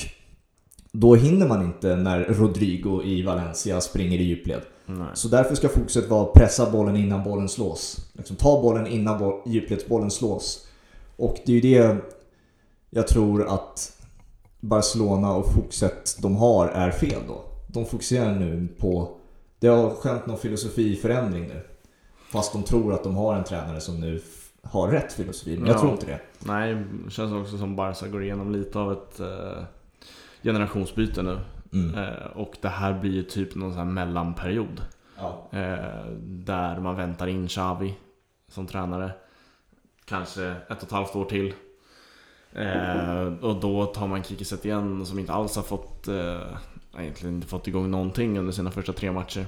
då hinner man inte när Rodrigo i Valencia springer i djupled. Nej. Så därför ska fokuset vara att pressa bollen innan bollen slås. Liksom ta bollen innan boll, djupledsbollen slås. Och det är ju det jag tror att Barcelona och fokuset de har är fel då. De fokuserar nu på... Det har skett någon filosofiförändring nu. Fast de tror att de har en tränare som nu har rätt filosofi. Men jag Ja. tror inte det. Nej, det känns också som Barca går igenom lite av ett eh, generationsbyte nu. Mm. Eh, och det här blir ju typ någon sån här mellanperiod. Ja. Eh, där man väntar in Xavi som tränare. Kanske ett och ett halvt år till. Eh, och då tar man Kike igen som inte alls har fått eh, egentligen inte fått igång någonting under sina första tre matcher.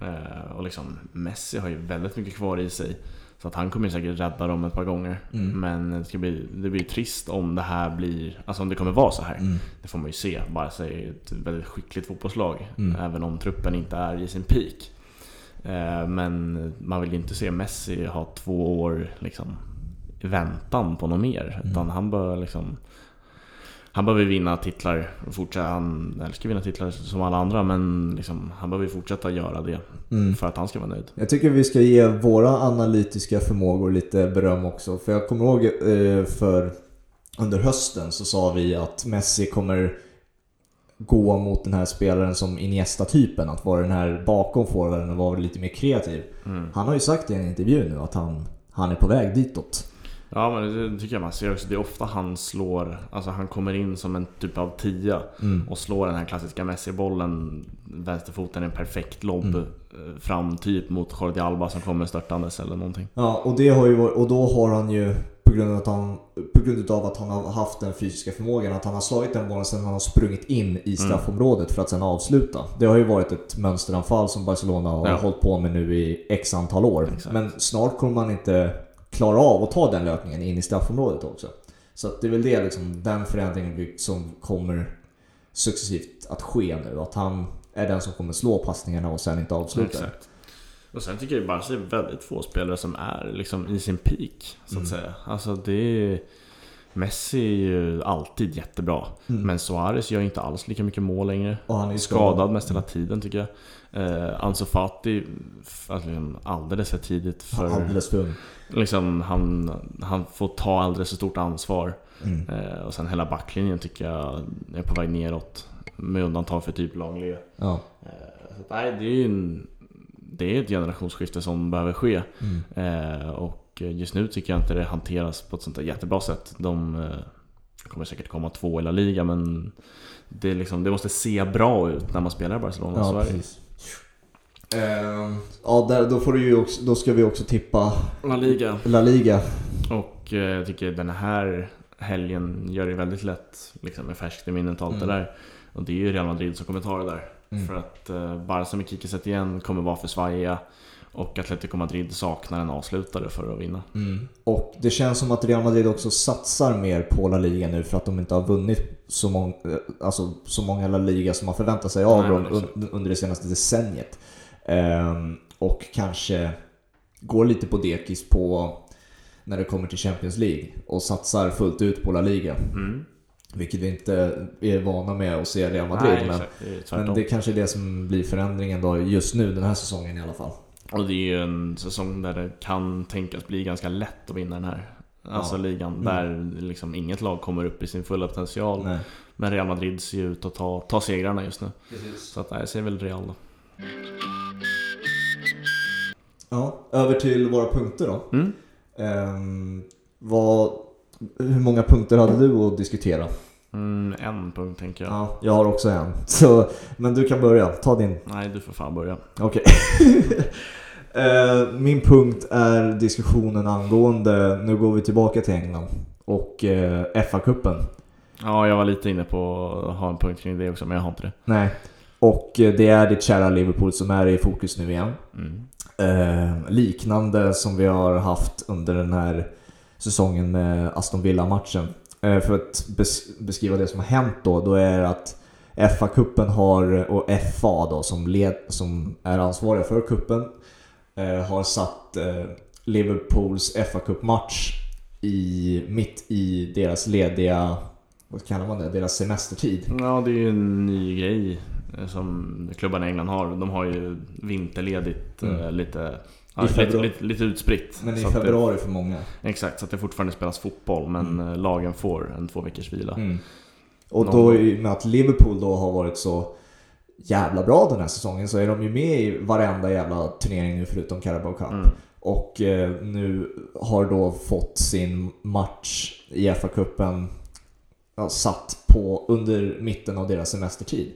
Eh, och liksom Messi har ju väldigt mycket kvar i sig. Så att han kommer säkert rädda dem ett par gånger. Mm. Men det, ska bli, det blir trist om det här blir, alltså om det kommer vara så här. Mm. Det får man ju se. Barca är ett väldigt skickligt fotbollslag. Mm. Även om truppen inte är i sin peak. Eh, Men man vill ju inte se Messi ha två år liksom, i väntan på något mer. Mm. Utan han bör liksom han behöver vinna titlar och fortsätta. Han älskar vinna titlar som alla andra men liksom, han behöver fortsätta göra det Mm. för att han ska vara nöjd. Jag tycker vi ska ge våra analytiska förmågor lite beröm också. För jag kommer ihåg eh, för under hösten så sa vi att Messi kommer gå mot den här spelaren som Iniesta-typen. Att vara den här bakom forwarden och vara lite mer kreativ. Mm. Han har ju sagt i en intervju nu att han, han är på väg ditåt. Ja men det tycker jag man ser också. Det är ofta han slår, alltså han kommer in som en typ av tia Mm. och slår den här klassiska Messi-bollen Vänsterfoten är en perfekt lobb Mm. eh, fram typ mot Jordi Alba som kommer störtandes eller någonting. Ja, och, det har ju och då har han ju på grund, av att han, på grund av att han har haft den fysiska förmågan att han har slagit den bollen sen han har sprungit in i straffområdet för att sen avsluta. Det har ju varit ett mönsteranfall som Barcelona har Ja. hållit på med nu i x antal år. Exakt. Men snart kommer man inte klara av att ta den löpningen in i straffområdet också. Så att det är väl det liksom, den förändringen som kommer successivt att ske nu. Att han är den som kommer slå passningarna och sen inte avsluta. Exakt. Och sen tycker jag bara att det är väldigt få spelare som är liksom i sin peak så att Mm. säga. Alltså det är... Messi är ju alltid jättebra. Mm. Men Suarez gör inte alls lika mycket mål längre. Och han är ju Skadad mest hela tiden tycker jag. Eh, Ansu Fati, alltså, liksom alldeles för tidigt för... Alldeles för. Liksom, han, han får ta alldeles för stort ansvar. Mm. Eh, och sen hela backlinjen tycker jag är på väg neråt. Med undantag för typ Langley. Ja. Eh, så att, nej, det är ju en, det är ett generationsskifte som behöver ske. Mm. Eh, och just nu tycker jag inte det hanteras på ett sånt där jättebra sätt. De eh, kommer säkert komma två i La Liga men det, är liksom, det måste se bra ut när man spelar i Barcelona. Ja, så är det. precis. Ehm, ja, där, då, får du ju också, då ska vi också tippa La Liga. La Liga. Och eh, jag tycker den här helgen gör det väldigt lätt liksom, med färskt i minnet och allt Mm. det där. Och det är ju Real Madrid som kommer ta det där. Mm. För att eh, Barca med Kike igen kommer vara för svajiga. Och Atletico Madrid saknar en avslutare för att vinna. Mm. Och det känns som att Real Madrid också satsar mer på La Liga nu för att de inte har vunnit så, mång, eh, alltså, så många La Liga som man förväntar sig av dem un, under det senaste decenniet. Ehm, och kanske går lite på dekis på när det kommer till Champions League och satsar fullt ut på La Liga. Mm. Vilket vi inte är vana med att se Real Madrid. Nej, men, exakt. Det men det kanske är det som blir förändringen då just nu den här säsongen i alla fall. Och det är ju en säsong där det kan tänkas bli ganska lätt att vinna den här Alltså Ja. ligan, Mm. där liksom inget lag kommer upp i sin fulla potential. Nej. Men Real Madrid ser ju ut att ta, ta segrarna just nu. Precis. Så att, nej, jag ser väl Real då. Ja, över till våra punkter då. Mm. Ehm, vad, hur många punkter hade du att diskutera? Mm, en punkt tänker jag. Ja, jag har också en. Så, men du kan börja, ta din. Nej, du får fan börja. Okej. Eh, Min punkt är diskussionen angående, nu går vi tillbaka till England, och eh, FA-cupen. Ja, jag var lite inne på att ha en punkt kring det också, men jag har inte det. Nej. Och eh, det är ditt kära Liverpool som är i fokus nu igen. Mm. Eh, liknande som vi har haft under den här säsongen med Aston Villa-matchen. Eh, för att bes- beskriva det som har hänt då, då är det att FA-cupen har, och FA då som, led, som är ansvariga för kuppen har satt eh, Liverpools FA-cupmatch i, mitt i deras lediga, vad kallar man det, deras semestertid. Ja, det är ju en ny grej eh, som klubbarna i England har. De har ju vinterledigt Mm. eh, lite, ja, lite, lite, lite utspritt. Men i februari för många. Det, exakt, så att det fortfarande spelas fotboll men Mm. eh, lagen får en två veckors vila. Mm. Och Någon då i och med att Liverpool då har varit så jävla bra den här säsongen så är de ju med i varenda jävla turnering nu förutom Carabao Cup. Mm. Och eh, nu har då fått sin match i FA-cupen ja, satt på under mitten av deras semestertid.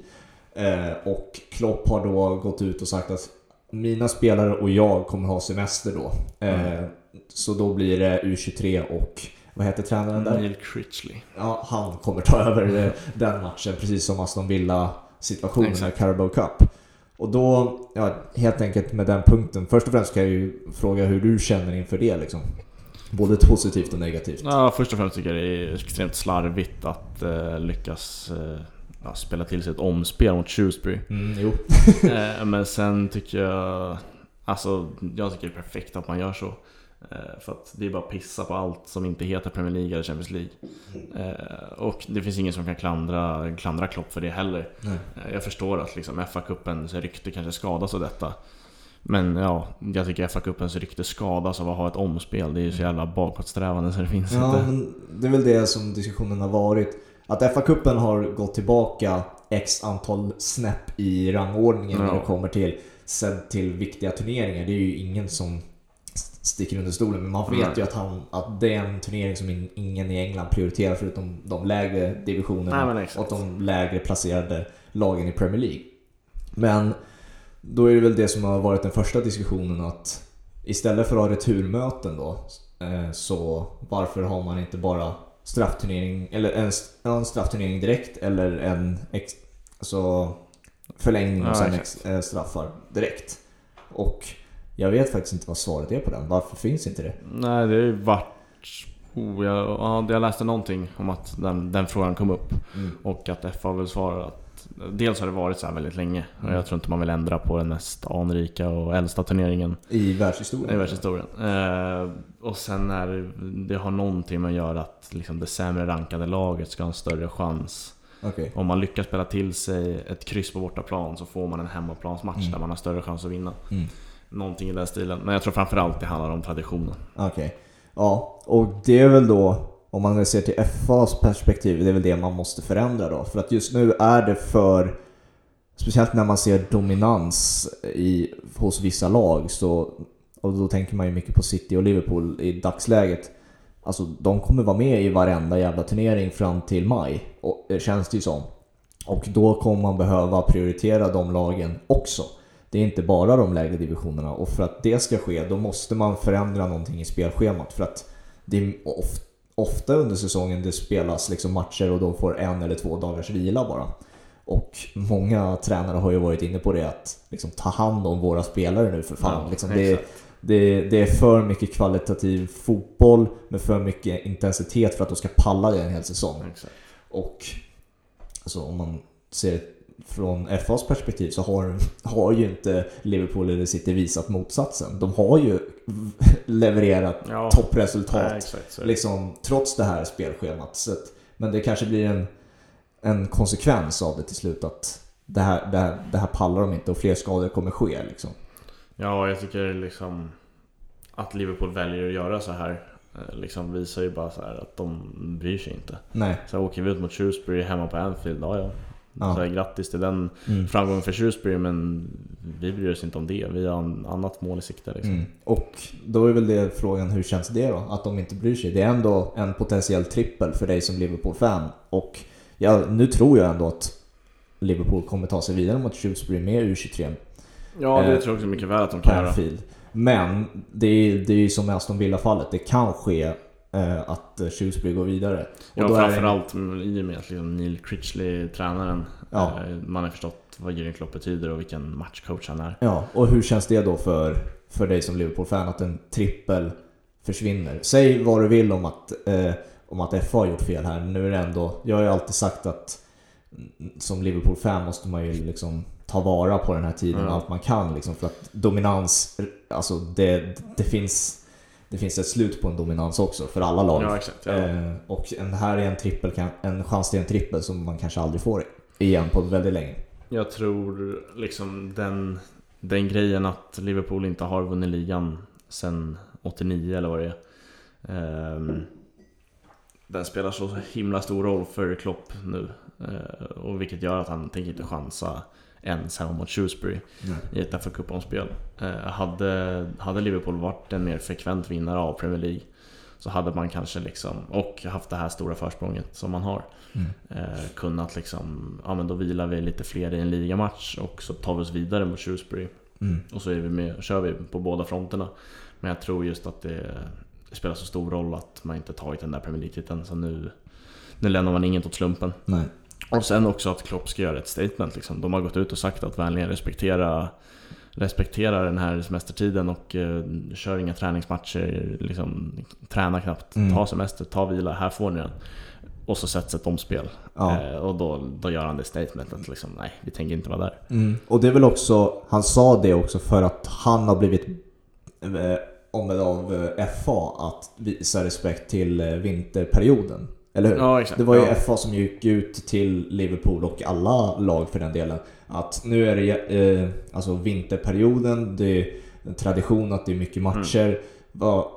Eh, och Klopp har då gått ut och sagt att mina spelare och jag kommer ha semester då. Eh, Mm. Så då blir det U23 och vad heter tränaren där? Neil Critchley. Ja, han kommer ta över eh, den matchen precis som Aston Villa situationen med Exakt. Carabao Cup. Och då, ja, helt enkelt med den punkten. Först och främst kan jag ju fråga hur du känner inför det liksom. Både positivt och negativt. Ja, först och främst tycker jag det är extremt slarvigt att eh, lyckas eh, ja, spela till sig ett omspel mot Shrewsbury. Mm, jo. eh, men sen tycker jag... Alltså, jag tycker det är perfekt att man gör så. Eh, för att det är bara att pissa på allt som inte heter Premier League eller Champions League. Eh, och det finns ingen som kan klandra, klandra Klopp för det heller. Nej. Eh, Jag förstår att liksom FA-cupens rykte kanske skadas av detta. Men ja, jag tycker FA-cupens rykte skadas av att ha ett omspel. Det är ju så jävla bakåtsträvande så det finns Ja, inte. men det är väl det som diskussionen har varit. Att FA-cupen har gått tillbaka x antal snäpp i rangordningen när Ja. det kommer till, sedd till viktiga turneringar. Det är ju ingen som sticker under stolen. Men man vet Nej. ju att, han, att det är en turnering som in, ingen i England prioriterar förutom de lägre divisionerna Nej, och de lägre placerade lagen i Premier League. Men då är det väl det som har varit den första diskussionen att istället för att ha returmöten då eh, så varför har man inte bara straffturnering eller en, en straffturnering direkt eller en ex, alltså förlängning och sen ex, eh, straffar direkt. Och jag vet faktiskt inte vad svaret är på den. Varför finns inte det? Nej, det har ju varit... Oh, jag, ja, jag läste någonting om att den, den frågan kom upp. Mm. Och att FA vill svara att Dels har det varit så här väldigt länge och Mm. jag tror inte man vill ändra på den mest anrika och äldsta turneringen I världshistorien? i världshistorien. Eh, och sen är det, har någonting med att göra att liksom det sämre rankade laget ska ha en större chans. Okej. Om man lyckas spela till sig ett kryss på bortaplan så får man en hemmaplansmatch Mm. där man har större chans att vinna. Mm. Någonting i den stilen. Men jag tror framförallt det handlar om traditionen. Okej. Ja, och det är väl då, om man ser till FAs perspektiv, det är väl det man måste förändra då. För att just nu är det för, speciellt när man ser dominans i, hos vissa lag, så, och då tänker man ju mycket på City och Liverpool i dagsläget. Alltså de kommer vara med i varenda jävla turnering fram till maj, och, eh, känns det ju som. Och då kommer man behöva prioritera de lagen också. Det är inte bara de lägre divisionerna och för att det ska ske då måste man förändra någonting i spelschemat för att det är of, ofta under säsongen det spelas liksom matcher och de får en eller två dagars vila bara. Och många tränare har ju varit inne på det att liksom, ta hand om våra spelare nu för fan. Ja, liksom, det, det, det är för mycket kvalitativ fotboll med för mycket intensitet för att de ska palla det en hel säsong. Exakt. Och alltså, om man ser det från FAs perspektiv så har, har ju inte Liverpool eller City visat motsatsen. De har ju levererat Ja. toppresultat Nej, exakt, liksom, trots det här spelschemat. Så att, men det kanske blir en, en konsekvens av det till slut att det här, det, här, det här pallar de inte och fler skador kommer ske. Liksom. Ja, jag tycker liksom att Liverpool väljer att göra så här eh, liksom visar ju bara så här att de bryr sig inte. Nej. Så åker vi ut mot Shrewsbury hemma på Anfield, ja ja. Ja. Så här, grattis till den Mm. framgången för Shrewsbury men vi bryr oss inte om det. Vi har en annat mål i sikte liksom. Mm. Och då är väl det frågan, hur känns det då? Att de inte bryr sig. Det är ändå en potentiell trippel för dig som Liverpool-fan. Och ja, nu tror jag ändå att Liverpool kommer ta sig vidare mot Shrewsbury med U23 Ja, det Eh, tror jag också mycket väl att de kan göra. Men det är, det är ju som med Aston Villa-fallet. Det kan ske att eh, Shrewsbury går vidare. Och Ja, då är framförallt i och med att liksom Neil Critchley, tränaren, Ja. eh, man har förstått vad Jürgen Klopp betyder och vilken matchcoach han är. Ja, och hur känns det då för, för dig som Liverpool-fan att en trippel försvinner? Säg vad du vill om att, eh, om att FA har gjort fel här. Nu är det ändå, jag har ju alltid sagt att som Liverpool-fan måste man ju liksom ta vara på den här tiden Mm. allt man kan liksom för att dominans, alltså det, det finns det finns ett slut på en dominans också för alla lag. Ja, exakt. Ja. Eh, och en, här är en trippel, en chans till en trippel som man kanske aldrig får igen på väldigt länge. Jag tror liksom den, den grejen att Liverpool inte har vunnit ligan sen 89 eller vad det är. ehm, den spelar så himla stor roll för Klopp nu. Eh, och vilket gör att han tänker inte chansa ens hemma mot Shrewsbury i ett fa Cup-omspel. Eh, hade, hade Liverpool varit en mer frekvent vinnare av Premier League så hade man kanske liksom, och haft det här stora försprånget som man har, Mm. eh, kunnat liksom, ja men då vilar vi lite fler i en ligamatch och så tar vi oss vidare mot Shrewsbury. Mm. Och så är vi med, kör vi på båda fronterna. Men jag tror just att det, det spelar så stor roll att man inte tagit den där Premier League-titeln. Så nu, nu lämnar man inget åt slumpen. Nej. Och sen också att Klopp ska göra ett statement. Liksom. De har gått ut och sagt att vänligen respektera, respektera den här semestertiden och eh, kör inga träningsmatcher. Liksom, träna knappt, Mm. ta semester, ta vila, här får ni den. Och så sätts ett omspel. Ja. Eh, och då, då gör han det statementet. Liksom, nej, vi tänker inte vara där. Mm. Och det är väl också, han sa det också för att han har blivit eh, ombedd av eh, FA att visa respekt till eh, vinterperioden. Eller hur? Ja. Det var ju ja. FA som gick ut till Liverpool och alla lag för den delen. Att nu är det eh, alltså vinterperioden, det är tradition att det är mycket matcher. Var,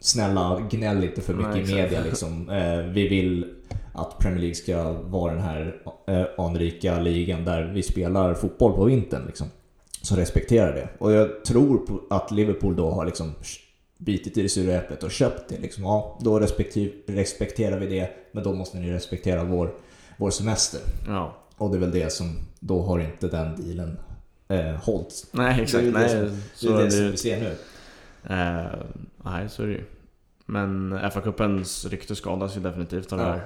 snälla, gnäll inte för mycket Nej, i media liksom. Eh, vi vill att Premier League ska vara den här eh, anrika ligan där vi spelar fotboll på vintern liksom. Så respektera det. Och jag tror att Liverpool då har liksom bitit i det sura äpplet och köpt det. Liksom. Ja, då respektiv, respekterar vi det, men då måste ni respektera vår, vår semester. ja. Och det är väl det som, då har inte den dealen eh, hållits. Nej, exakt. Det är det nej, som- så det är det som vi ser nu. Eh, nej, så är det ju. Men FA-cupens rykte skadas ju definitivt av det här.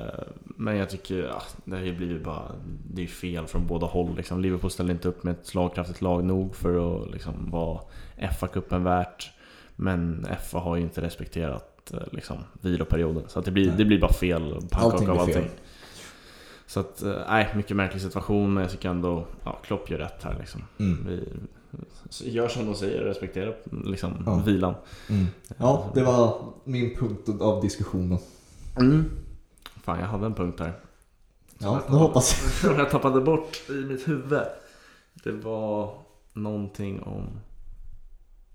Eh, men jag tycker, ja, det har ju blivit bara, det är fel från båda håll. Liksom. Liverpool ställer inte upp med ett slagkraftigt lag nog för att liksom, vara FA-cupen värt. Men FA har ju inte respekterat eh, liksom, viloperioden. Så att det, blir, Nej. det blir bara fel pannkaka av fel. allting. Så att, eh, nej, mycket märklig situation. Men jag tycker ändå, ja, Klopp gör rätt här liksom. Mm. Vi, gör som de säger, respektera liksom, Ja. vilan. Mm. Ja, det var min punkt av diskussionen. Mm. Fan, jag hade en punkt här. Ja, nu hoppas jag. Som jag tappade bort i mitt huvud. Det var någonting om...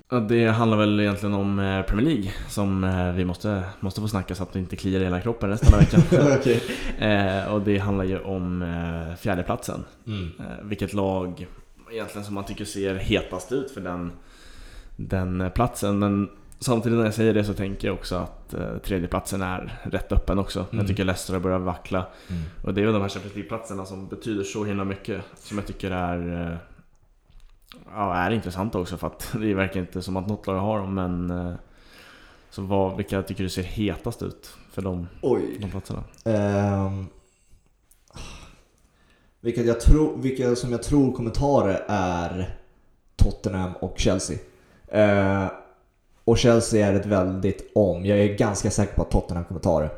Det handlar väl egentligen om eh, Premier League som eh, vi måste, måste få snacka så att det inte kliar i hela kroppen resten av veckan. Okej. eh, och det handlar ju om fjärdeplatsen. Mm. Vilket lag egentligen som man tycker ser hetast ut för den, den platsen. Men samtidigt när jag säger det så tänker jag också att tredjeplatsen är rätt öppen också. Mm. Jag tycker Leicester har börjat vackla. Mm. Och det är väl de här Champions League-platserna som betyder så himla mycket. Som jag tycker är, ja, är intressanta också för att det verkar inte som att något lag har dem. Men eh, så vad, vilka tycker du ser hetast ut för de, Oj. de platserna? Ehm, vilka, jag tror, vilka som jag tror kommer ta det är Tottenham och Chelsea. Eh, och Chelsea är ett väldigt om. Jag är ganska säker på att Tottenham kommer ta det.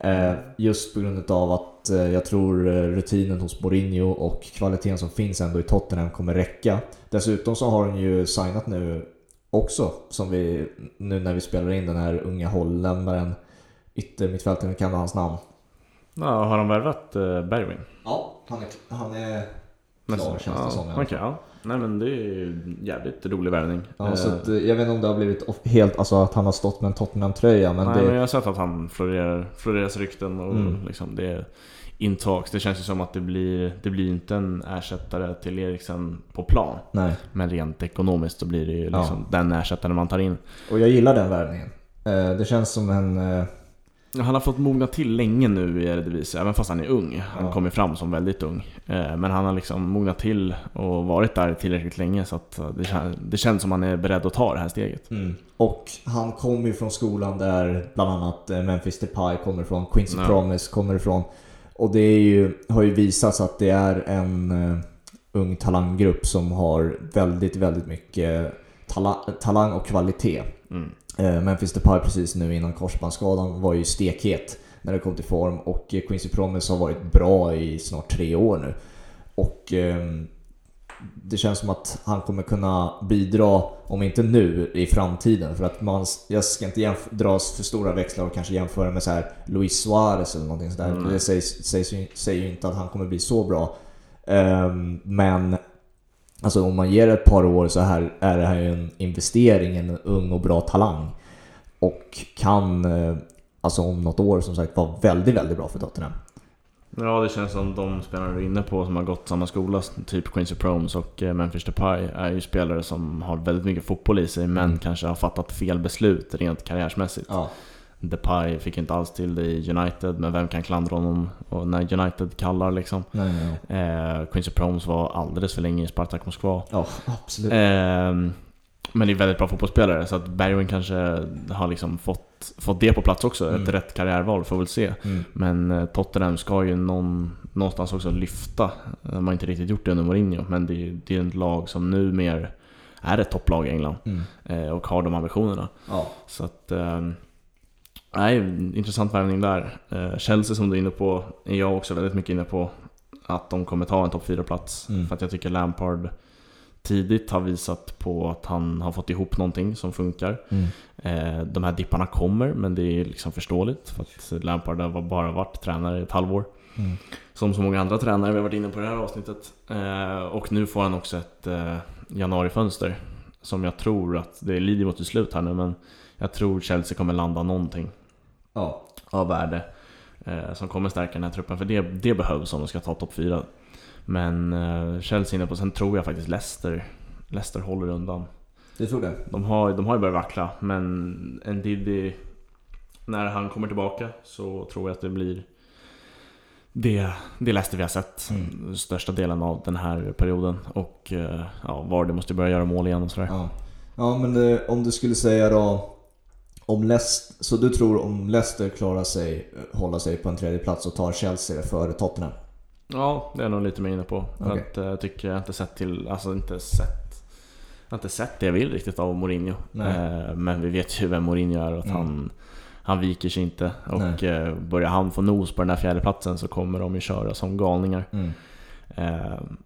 Eh, just på grund av att eh, jag tror eh, rutinen hos Mourinho och kvaliteten som finns ändå i Tottenham kommer räcka. Dessutom så har de ju signat nu också, som vi, nu när vi spelar in den här unga holländaren, yttermittfältaren, kan du hans namn? Ja, har de värvat Bergwin? Ja, han är, han är klar känns det som. Okej, okay, ja. Nej men det är ju jävligt rolig värvning. Ja, så att, jag vet inte om det har blivit helt, alltså att han har stått med en Tottenham-tröja men Nej det... men jag har sett att han florerar, floreras rykten och mm. liksom det är in talks. Det känns ju som att det blir, det blir inte en ersättare till Eriksen på plan. Nej. Men rent ekonomiskt så blir det ju liksom ja. den ersättaren man tar in. Och jag gillar den värvningen. Eh, det känns som en eh, han har fått mogna till länge nu i Eredivisie, även fast han är ung. Han ja. kommer fram som väldigt ung. Eh, men han har liksom mognat till och varit där tillräckligt länge så att det, känns, det känns som att han är beredd att ta det här steget. Mm. Och han kommer ju från skolan där bland annat eh, Memphis Depay kommer ifrån, Quincy ja. Promise kommer ifrån. Och det ju, har ju visats att det är en ung talanggrupp som har väldigt, väldigt mycket tala talang och kvalitet. Mm. Eh, Memphis Depay precis nu innan korsbandsskadan var ju stekhet när det kom till form och Quincy Promise har varit bra i snart tre år nu. Och eh, det känns som att han kommer kunna bidra, om inte nu, i framtiden. För att man, jag ska inte dras för stora växlar och kanske jämföra med så här Luis Suarez eller någonting sådär. Mm. Det sägs, sägs, säger ju inte att han kommer bli så bra. Um, men Alltså om man ger ett par år så här är det här ju en investering, en ung och bra talang. Och kan, eh, alltså om något år som sagt, vara väldigt, väldigt bra för Tottenham. Ja, det känns som de spelare du är inne på som har gått samma skola, typ Quincy Promes och eh, Memphis Depay, är ju spelare som har väldigt mycket fotboll i sig, men mm. kanske har fattat fel beslut rent karriärsmässigt. Ja. Depay fick inte alls till det i United, men vem kan klandra honom och när United kallar liksom? Nej, nej. Eh, Quincy Promes var alldeles för länge i Spartak Moskva. Ja, absolut. Eh, men är väldigt bra fotbollsspelare, så att Bergwijn kanske har liksom fått, fått det på plats också. Mm. Ett rätt karriärval, får vi väl se. Mm. Men eh, Tottenham ska ju någon, någonstans också lyfta. De har inte riktigt gjort det under Mourinho, men det är, det är ett lag som nu mer är ett topplag i England. Mm. Eh, och har de ambitionerna. Ja. Så att... Nej, intressant värvning där. Eh, Chelsea som du är inne på, är jag också väldigt mycket inne på. Att de kommer ta en topp 4-plats. Mm. För att jag tycker Lampard tidigt har visat på att han har fått ihop någonting som funkar. Mm. Eh, de här dipparna kommer, men det är liksom förståeligt. För att Lampard har bara varit tränare i ett halvår. Mm. Som så många andra tränare vi har varit inne på i det här avsnittet. Eh, och nu får han också ett januarifönster. Som jag tror att, det lider mot ett slut här nu, men jag tror Chelsea kommer landa någonting ja. av värde. Eh, som kommer stärka den här truppen, för det, det behövs om de ska ta topp 4. Men eh, Chelsea inne på, sen tror jag faktiskt Leicester, Leicester håller undan. Du tror det? De har, de har ju börjat vackla, men Ndidi, när han kommer tillbaka så tror jag att det blir det, det Leicester vi har sett mm. största delen av den här perioden. Och eh, ja, Vardy måste börja göra mål igen och sådär. Ja, ja men eh, om du skulle säga då om Leicester, så du tror om Leicester klarar sig, hålla sig på en tredje plats och tar Chelsea före Tottenham? Ja, det är nog lite mer inne på. Okay. Att, jag eh, tycker jag inte sett till, alltså inte sett Jag har inte sett det jag vill riktigt av Mourinho. Eh, men vi vet ju vem Mourinho är och att mm. han Han viker sig inte. Och. Eh, börjar han få nos på den här fjärdeplatsen så kommer de ju köra som galningar. Mm.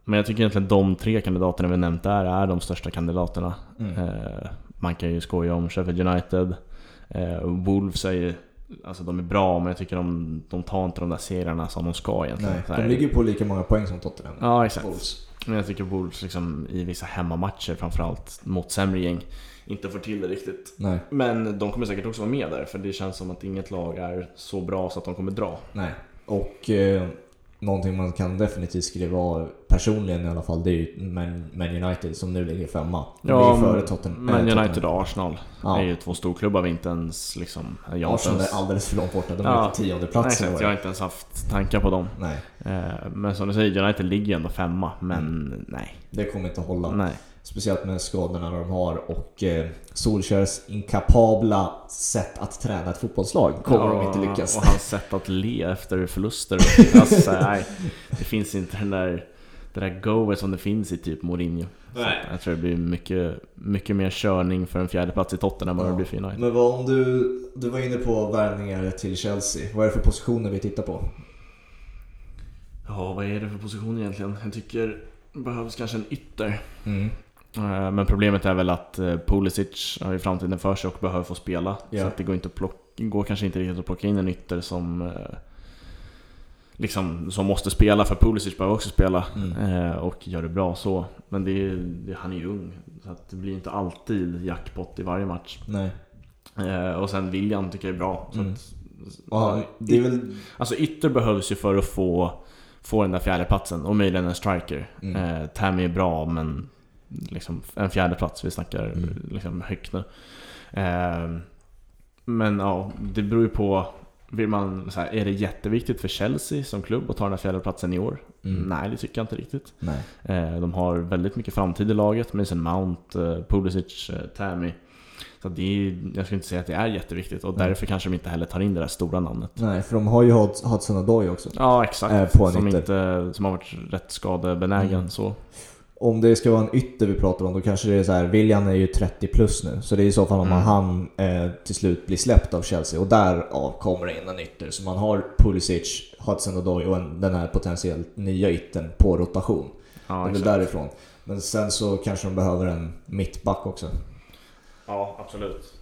Men jag tycker egentligen de tre kandidaterna vi nämnt där är de största kandidaterna. Mm. Man kan ju skoja om Sheffield United Eh, Wolves är ju Alltså de är bra men jag tycker de, de tar inte de där serierna som de ska egentligen. Nej, de ligger på lika många poäng som Tottenham. Ja exakt. Wolves. Men jag tycker Wolves liksom, i vissa hemmamatcher framförallt mot sämre gäng inte får till det riktigt. Nej. Men de kommer säkert också vara med där för det känns som att inget lag är så bra så att de kommer dra. Nej. Och eh, någonting man kan definitivt skriva av personligen i alla fall, det är ju Man, United som nu ligger femma. Ja, före Tottenham, Man äh, United och Arsenal ja. är ju två storklubbar vi inte ens liksom... Jag Arsenal ens... är alldeles för långt borta, de är på tionde plats Nej, jag har inte ens haft tankar på dem. Nej. Eh, men som du säger, United ligger ändå femma, men mm. nej. Det kommer inte att hålla. Nej. Speciellt med skadorna de har och eh, Solskjärs inkapabla sätt att träna ett fotbollslag kommer de inte lyckas. Och hans sätt att le efter förluster. Alltså, nej, det finns inte den där, det där goet som det finns i typ Mourinho. Nej. Jag tror det blir mycket, mycket mer körning för en fjärde plats i Tottenham än vad det blir för United. Men vad om du, du var inne på värvningar till Chelsea. Vad är det för positioner vi tittar på? Ja, vad är det för position egentligen? Jag tycker det behövs kanske en ytter. Mm. Eh, men problemet är väl att eh, Pulisic har ju framtiden för sig och behöver få spela. Ja. Så att det går, inte plocka, går kanske inte riktigt att plocka in en ytter som eh, liksom, som måste spela, för Pulisic behöver också spela mm. och gör det bra så. Men det det, han är ju ung, så att det blir inte alltid jackpot i varje match. Nej. och sen William tycker jag är bra. Så mm. att, Aha, det är väl... Alltså ytter behövs ju för att få, få den där fjärdeplatsen och möjligen en striker. Mm. Eh, Tammy är bra men liksom en fjärde plats vi snackar mm. liksom högt nu. Eh, men ja, det beror ju på. Vill man, så här, är det jätteviktigt för Chelsea som klubb att ta den här fjärdeplatsen i år? Mm. Nej, det tycker jag inte riktigt. Eh, de har väldigt mycket framtid i laget. Mason Mount, eh, Pulisic, eh, Tammy. Så det är, jag skulle inte säga att det är jätteviktigt och därför kanske de inte heller tar in det där stora namnet. Nej, för de har ju Hudson Odoi också. Ja, exakt. Äh, som, inte, som har varit rätt skadebenägen mm. så om det ska vara en ytter vi pratar om, då kanske det är så här, William är ju 30 plus nu. Så det är i så fall om mm. han eh, till slut blir släppt av Chelsea och därav kommer det in en ytter. Så man har Pulisic, Hudson Odoi och en, den här potentiellt nya yttern på rotation. Ja, det är därifrån. Men sen så kanske de behöver en mittback också. Ja, absolut.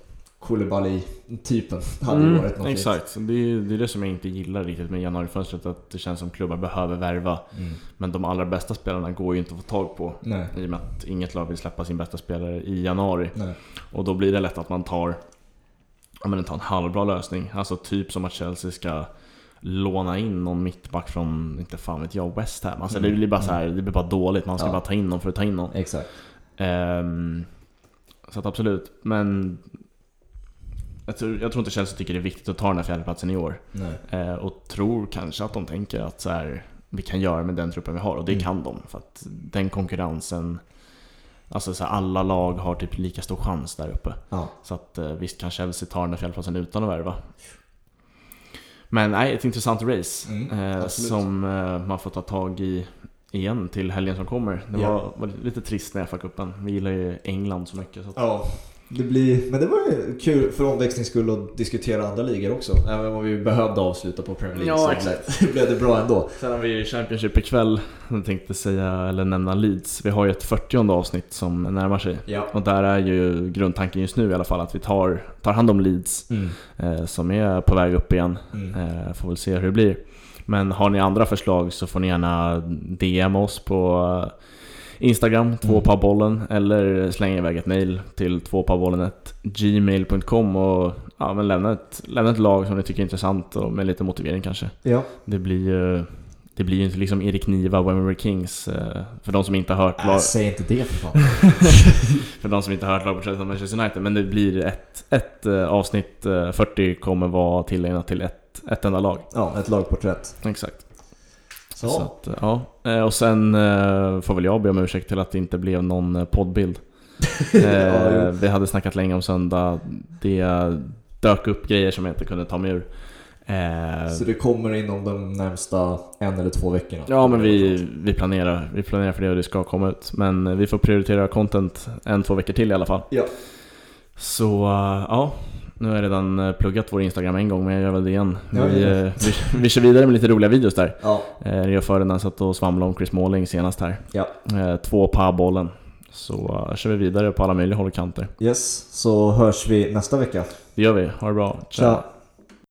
Koulibaly-typen hade mm, varit något Exakt, det är, det är det som jag inte gillar riktigt med januarifönstret. Att det känns som klubbar behöver värva. Mm. Men de allra bästa spelarna går ju inte att få tag på. Nej. I och med att inget lag vill släppa sin bästa spelare i januari. Nej. Och då blir det lätt att man tar, ja, men tar en halvbra lösning. Alltså typ som att Chelsea ska låna in någon mittback från, inte fan vet jag, West Ham. Alltså mm. det blir bara så här, det blir bara dåligt. Man ska ja. bara ta in någon för att ta in någon. Exakt. Um, så att absolut, men jag tror, jag tror inte Chelsea tycker det är viktigt att ta den här fjärdeplatsen i år. Eh, och tror kanske att de tänker att så här, vi kan göra med den truppen vi har och det mm. kan de. För att den konkurrensen Alltså så här, alla lag har typ lika stor chans där uppe. Ja. Så att eh, visst kan Chelsea ta den här fjärdeplatsen utan att värva. Men nej, ett intressant race. Mm, eh, som eh, man får ta tag i igen till helgen som kommer. Det ja. var, var, lite trist med FA-cupen. Vi gillar ju England så mycket. Så att... Ja, det blir, men det var ju kul för omväxlings skull att diskutera andra ligor också. Även om vi behövde avsluta på Premier League ja, så blev det bra ändå. Sen har vi ju Championship ikväll. Jag tänkte säga, eller nämna Leeds. Vi har ju ett 40 avsnitt som närmar sig. Ja. Och där är ju grundtanken just nu i alla fall att vi tar, tar hand om Leeds. Mm. Eh, som är på väg upp igen. Mm. Eh, får väl se hur det blir. Men har ni andra förslag så får ni gärna DM oss på Instagram, tvåpabollen, eller slänga iväg ett mail till tvåpabollen.gmail.com och ja, men lämna, ett, lämna ett lag som ni tycker är intressant och med lite motivering kanske. Ja. Det blir ju det blir ju inte liksom Erik Niva, Wembley Kings, eh, för de som inte har hört lag... Äh, säg inte det för fan. för de som inte har hört lagporträttet av Manchester United, men det blir ett, ett eh, avsnitt 40 eh, kommer vara tillägnat till ett, ett enda lag. Ja, ett lagporträtt. Exakt. Så. så att, ja. Eh, och sen eh, får väl jag be om ursäkt till att det inte blev någon eh, poddbild. ja, vi hade snackat länge om söndag. Det dök upp grejer som jag inte kunde ta mig ur. Så det kommer inom de närmsta en eller två veckorna? Ja, men vi, vi, planerar, vi planerar för det och det ska komma ut. Men vi får prioritera content en, två veckor till i alla fall. Ja. Så ja, nu har jag redan eh, pluggat vår Instagram en gång, men jag gör väl det igen. Ja, vi. Eh, vi, vi kör vidare med lite roliga videos där. Ja. Jag eh, för den satt och svamlade om Chris Måling senast här. Ja. Två på bollen. Så kör vi vidare på alla möjliga håll och kanter. Yes, så hörs vi nästa vecka. Det gör vi. Ha det bra. Ciao. Ciao.